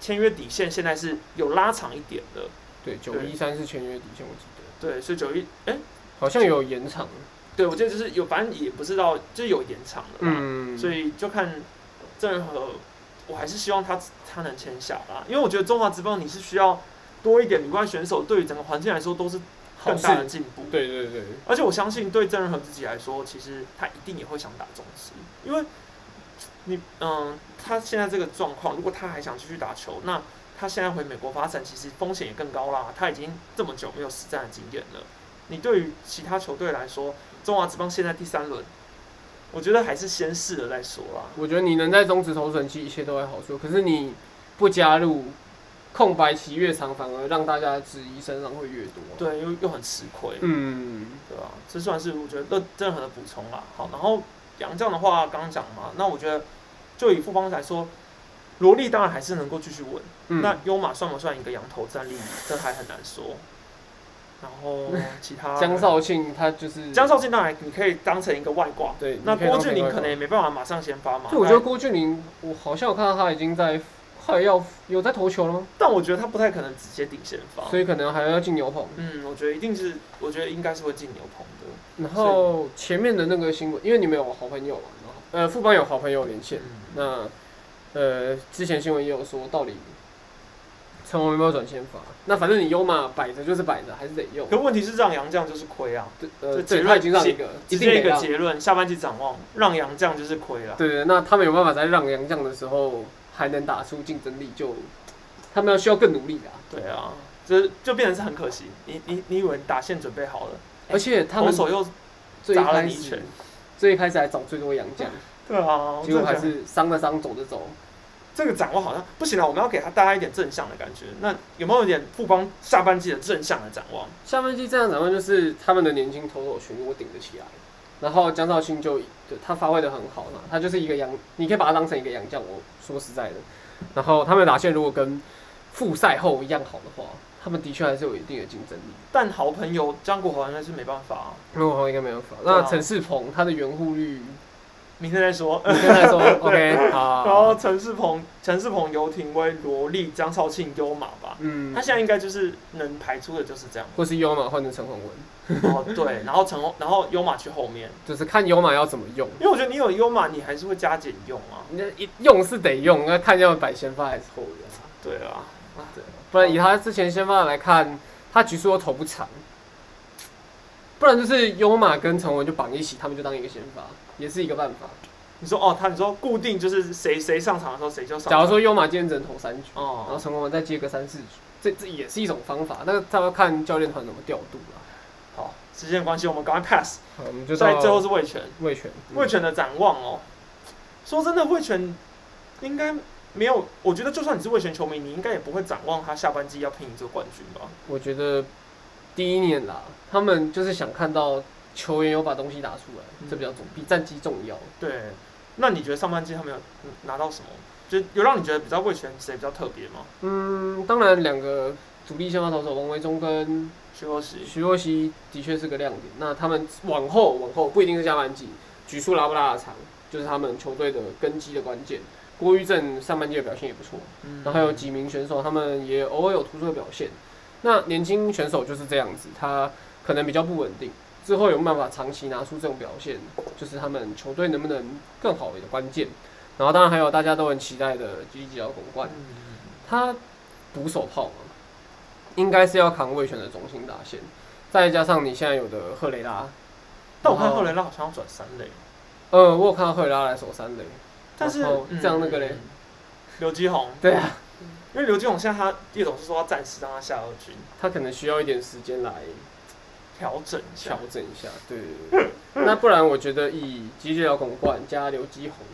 签约底线现在是有拉长一点的，对，九一三是签约底线，我记得对，所以九一，哎，好像有延长。对我记得就是有，反正也不知道就是有延长的啦，嗯，所以就看郑仁和，我还是希望他他能签下啦，因为我觉得中华职棒你是需要多一点旅外选手，对于整个环境来说都是好更大的。进步。对对对，而且我相信对郑仁和自己来说，其实他一定也会想打中职，因为你嗯，他现在这个状况，如果他还想继续打球，那他现在回美国发展，其实风险也更高啦。他已经这么久没有实战的经验了，你对于其他球队来说，中华职棒现在第三轮，我觉得还是先试了再说啦。我觉得你能在中职投审期，一切都会好说。可是你不加入，空白期越长，反而让大家质疑身上会越多。，对，又又很吃亏，嗯，对吧、这算是我觉得任任何的补充啦。好，然后杨绛的话刚刚讲嘛，那我觉得就以富邦来说，罗莉当然还是能够继续稳。嗯那优马算不算一个羊头战力？这还很难说。然后其他江少庆他就是江少庆当然你可以当成一个外挂，对，那郭俊霖可能也没办法马上先发嘛。对，我觉得郭俊霖，我好像有看到他已经在快要有在投球了吗？但我觉得他不太可能直接顶先发。所以可能还要进牛棚。嗯，我觉得一定是，我觉得应该是会进牛棚的。然后前面的那个新闻，因为你们有好朋友嘛，然后呃，副班有好朋友连线，嗯，那呃，之前新闻也有说，到底陈宏有没有转先发？那反正你优嘛摆着就是摆着，还是得用。可问题是让杨将就是亏啊。对呃，这结论已经让一个一直接一个。结论，下半季展望让杨将就是亏了。对对，那他们有办法在让杨将的时候还能打出竞争力，就他们要需要更努力啊。对啊，这就变成是很可惜。你你你以为打线准备好了，而且他们投手又砸了一拳，最一开始还找最多洋将，对啊，我结果还是伤的伤，走的走。这个展望好像不行了，我们要给他大家一点正向的感觉。那有没有一点富邦下半季的正向的展望？下半季这样展望就是他们的年轻投手群如果顶得起来，然后江少庆就对他发挥的很好嘛，他就是一个洋，你可以把他当成一个洋将。我说实在的，然后他们的打线如果跟复赛后一样好的话，他们的确还是有一定的竞争力。但好朋友江国豪应该是没办法、啊，如果应该没办法。那陈世鹏他的圆护率，明天再说。明天再说 OK 好，然后陈世鹏、陈世鹏、游廷威、罗莉、张少庆、优马吧，嗯。他，现在应该就是能排出的就是这样。或是优马换成陈宏文，哦，对，然后陈宏，然后优马去后面，就是看优马要怎么用。因为我觉得你有优马，你还是会加减用啊。那一用是得用，那看要摆先发还是后援啊。对啊，不然以他之前先发来看，他局数都投不长，不然就是优马跟陈文就绑一起，他们就当一个先发，也是一个办法。你说哦，他你说固定就是谁谁上场的时候谁就上场。假如说优马今天只能投三局，哦然后哦，陈文再接个三四局，这这也是一种方法，但是他要看教练团怎么调度啦。好，时间关系，我们赶快 pass。好，我们就在最后是魏权，魏权，嗯魏权的展望哦。说真的，魏权应该没有，我觉得就算你是魏权球迷，你应该也不会展望他下半季要拼赢这个冠军吧？我觉得第一年啦，他们就是想看到球员有把东西打出来，嗯这比较重，比战绩重要。对，那你觉得上半季他们有嗯拿到什么？就有让你觉得比较魏权谁比较特别吗？嗯，当然两个主力先发投手王维忠跟徐若曦，徐若曦的确是个亮点。那他们往后往后不一定是下半季，局数拉不拉的长，就是他们球队的根基的关键。郭玉正上半季的表现也不错，嗯然后还有几名选手，他们也偶尔有突出的表现。那年轻选手就是这样子，他可能比较不稳定，之后有办法长期拿出这种表现，就是他们球队能不能更好的关键。然后当然还有大家都很期待的吉吉奥拱冠，嗯。他捕手炮嘛，应该是要扛卫权的中心打线，再加上你现在有的赫雷拉，但我看赫雷拉好像要转三垒，呃，我有看到赫雷拉来守三垒，但是这样那个嘞嗯刘基宏，对啊，因为刘基宏现在他叶总是说要暂时让他下二军。他可能需要一点时间来调整一下调。整一下，对对对。那不然我觉得以吉吉辽拱冠加刘基宏，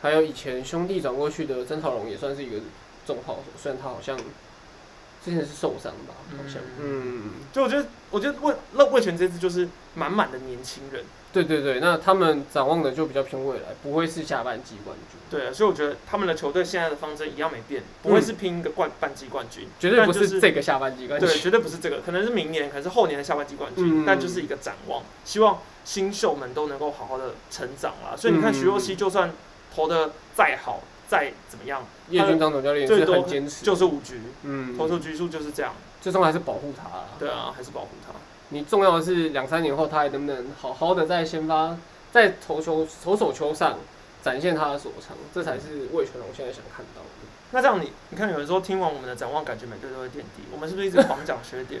还有以前兄弟转过去的曾草龙也算是一个重炮手，虽然他好像之前是受伤吧，好像，嗯，就我觉得，我觉得魏那魏权这次就是满满的年轻人，对对对，那他们展望的就比较偏未来，不会是下半季冠军，对啊，所以我觉得他们的球队现在的方针一样没变，不会是拼一个冠半季冠军，绝对不是是这个下半季冠军。对，绝对不是这个，可能是明年，可能是后年的下半季冠军，嗯但就是一个展望，希望新秀们都能够好好的成长啦。所以你看嗯徐若曦，就算投的再好，再怎么样，叶军章总教练也是很坚持，就是五局，嗯，投出局数就是这样。最终还是保护他啦。对啊，还是保护他。你重要的是两三年后他还能不能好好的在先发，在投球投手球上展现他的所长，这才是魏全龙现在想看到的。那这样你，你看有人说听完我们的展望，感觉每队都会垫底，我们是不是一直狂讲缺点？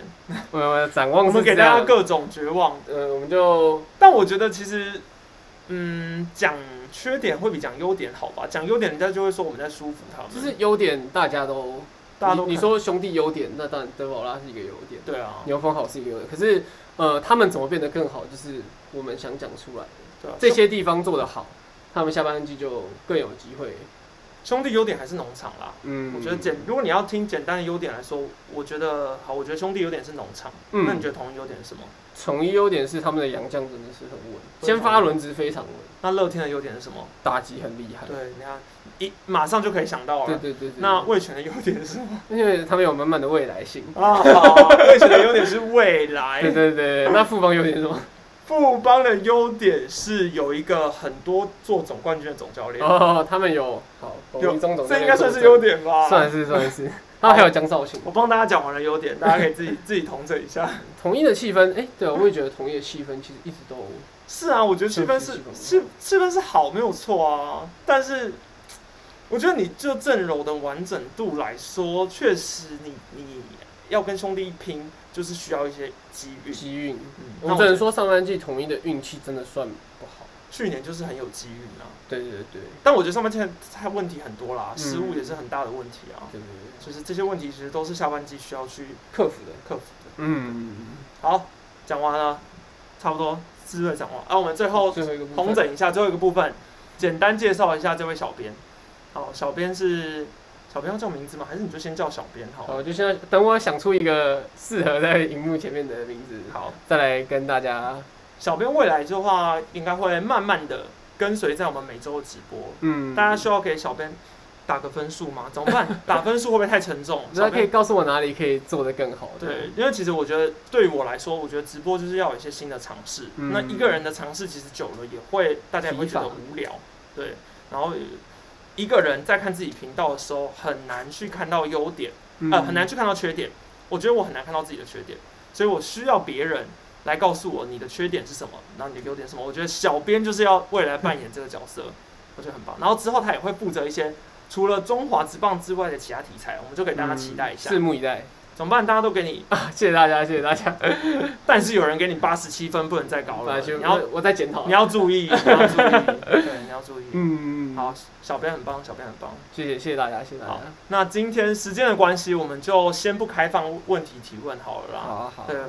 呃，展望我们给大家各种绝望。呃，我们就但我觉得其实，嗯，讲缺点会比讲优点好吧？讲优点，人家就会说我们在舒服他们。就是优点大家都，大家都你说兄弟优点，那当然德宝拉是一个优点，对啊，牛峰好是一个优点，可是呃，他们怎么变得更好，就是我们想讲出来的。对啊，这些地方做得好，他们下半季就更有机会。兄弟优点还是农场啦。嗯，我觉得简，如果你要听简单的优点来说，我觉得好，我觉得兄弟优点是农场。那你嗯，觉得同一优点是什么？统一优点是他们的洋将真的是很稳，先发轮值非常稳，那乐天的优点是什么？打击很厉害。对，你看一马上就可以想到了。对对对对。那味全的优点是什么？因为他们有满满的未来性。啊，好味全的优点是未来。对对对，那富邦优点是什么？富邦的优点是有一个很多做总冠军的总教练，哦，他们有好，有这应该算是优，点吧？算是算是。还有江少庆，我帮大家讲完了优点，大家可以自己 自己统整一下。统一的气氛，哎，对啊，我也觉得统一的气氛其实一直都 是啊，我觉得气氛是是气气氛是好，没有错啊。但是我觉得你就阵容的完整度来说，确实你你要跟兄弟拼，就是需要一些机遇。机运。嗯，那我觉得我只能说上半季统一的运气真的算不好。去年就是很有机遇啊。对对对但我觉得上半季他问题很多啦，嗯失误也是很大的问题啊。对对对，就是这些问题其实都是下半季需要去克服的。克服的。嗯，好，讲完了，差不多自锐讲完。啊，我们最后最后一个部分统整一下最后一个部分，简单介绍一下这位小编。好，小编是小编要叫名字吗？还是你就先叫小编好了？好，就现在等我想出一个适合在荧幕前面的名字，好，再来跟大家，小编未来的话，应该会慢慢的跟随在我们每周的直播。嗯，大家需要给小编打个分数吗？怎么办？打分数会不会太沉重？大家可以告诉我哪里可以做得更好。对，因为其实我觉得对于我来说，我觉得直播就是要有一些新的尝试。嗯那一个人的尝试其实久了也会，大家也会觉得无聊。对，然后一个人在看自己频道的时候，很难去看到优点，嗯呃，很难去看到缺点。我觉得我很难看到自己的缺点，所以我需要别人来告诉我你的缺点是什么，然后你的优点是什么。我觉得小编就是要未来扮演这个角色，我觉得很棒。然后之后他也会负责一些除了中华职棒之外的其他题材，我们就给大家期待一下。拭目以待怎么办？大家都给你，啊！谢谢大家，谢谢大家。但是有人给你八十七分，不能再高了。你要我我再检讨你。要注意，你要注意，对，你要注意。嗯，好，小编很棒，小编很棒。谢谢谢谢大家，谢谢大好家。，那今天时间的关系，我们就先不开放问题提问好了啦。好啊好啊，对，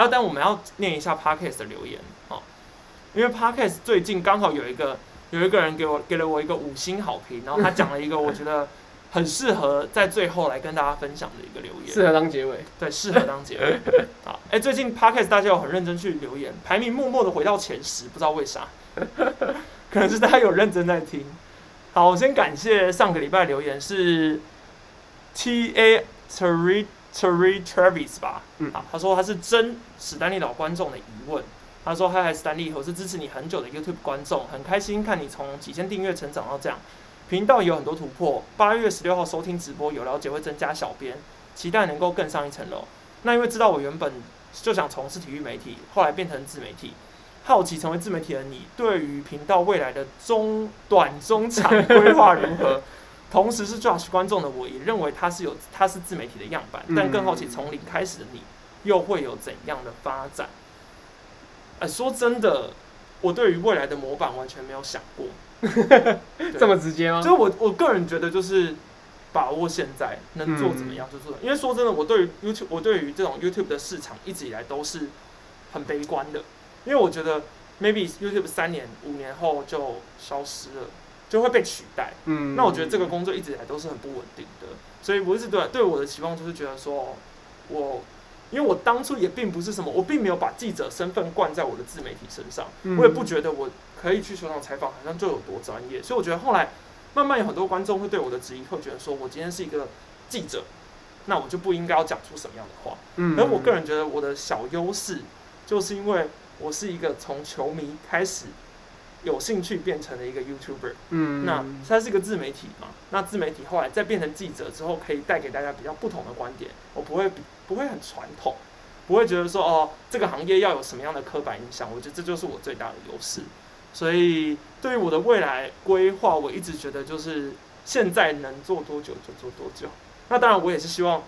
啊，但我们要念一下 Podcast 的留言哦，因为 Podcast 最近刚好有一个有一个人给我给了我一个五星好评，然后他讲了一个我觉得很适合在最后来跟大家分享的一个留言。适合当结尾。对，适合当结尾。好，哎、最近 podcast 大家有很认真去留言，排名默默的回到前十，不知道为啥，可能是大家有认真在听。好，我先感谢上个礼拜留言是 T A Terry Terry Travis 吧，嗯好，他说他是真史丹利老观众的疑问。他说：“嗨嗨，史丹利，我是支持你很久的 YouTube 观众，很开心看你从几千订阅成长到这样，频道也有很多突破。八月十六号收听直播，有了解会增加小编，期待能够更上一层楼。那因为知道我原本就想从事体育媒体，后来变成自媒体，好奇成为自媒体的你，对于频道未来的中短中长规划如何？同时是 Josh 观众的我，也认为他是有他是自媒体的样板，但更好奇从零开始的你，又会有怎样的发展？哎、说真的，我对于未来的模板完全没有想过。对。这么直接吗？就是我我个人觉得就是把握现在能做怎么样就做，因为说真的，我对于 YouTube 我对于这种 YouTube 的市场一直以来都是很悲观的，因为我觉得 maybe YouTube 三年五年后就消失了，就会被取代。嗯，那我觉得这个工作一直以来都是很不稳定的，所以我一直对对我的期望就是觉得说，我因为我当初也并不是什么，我并没有把记者身份灌在我的自媒体身上，嗯我也不觉得我可以去球场采访，好像就有多专业。所以我觉得后来慢慢有很多观众会对我的质疑，会觉得说我今天是一个记者，那我就不应该要讲出什么样的话。嗯而我个人觉得我的小优势，就是因为我是一个从球迷开始有兴趣变成了一个 YouTuber，、嗯，那它是一个自媒体嘛，那自媒体后来再变成记者之后，可以带给大家比较不同的观点，我不会比不会很传统，不会觉得说哦这个行业要有什么样的刻板印象，我觉得这就是我最大的优势。所以对于我的未来规划，我一直觉得就是现在能做多久就做多久。那当然，我也是希望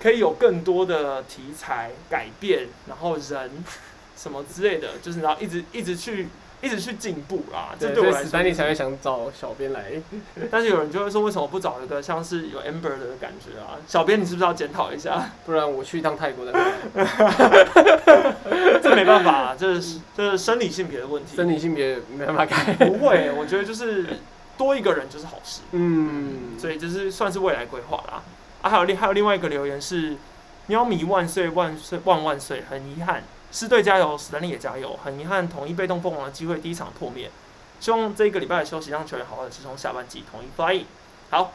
可以有更多的题材改变，然后人 什么之类的，就是然后一直一直去一直去进步啦。这对，对我来说丹尼才会想找小编来。但是有人就会说，为什么不找一个像是有 Amber 的感觉啊？小编，你是不是要检讨一下？不然我去一趟泰国再回来。这没办法、啊，这是这是生理性别的问题。生理性别没办法改。不会，我觉得就是多一个人就是好事。嗯，所以这是算是未来规划啦。啊，还有另还有另外一个留言是：喵咪万岁万岁万万岁！很遗憾，狮队加油，史丹利也加油。很遗憾，统一被动凤凰的机会第一场破灭。希望这一个礼拜的休息让球员好好的支撑下半季，统一 fly。好，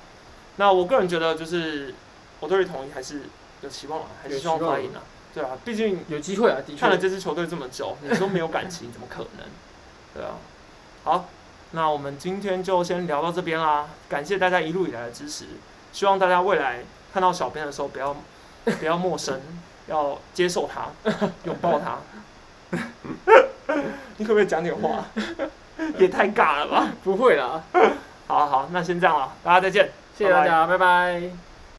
那我个人觉得就是我对于统一还是有期望啊，还是希望 fly 赢啊。对啊，毕竟有机会啊，的确。看了这支球队这么久，你说没有感情怎么可能？对啊，好，那我们今天就先聊到这边啦，感谢大家一路以来的支持，希望大家未来看到小编的时候不要 不要陌生，要接受它，拥抱它。你可不可以讲点话？也太尬了吧！不会啦，好好，那先这样了，大家再见。谢谢大家，拜拜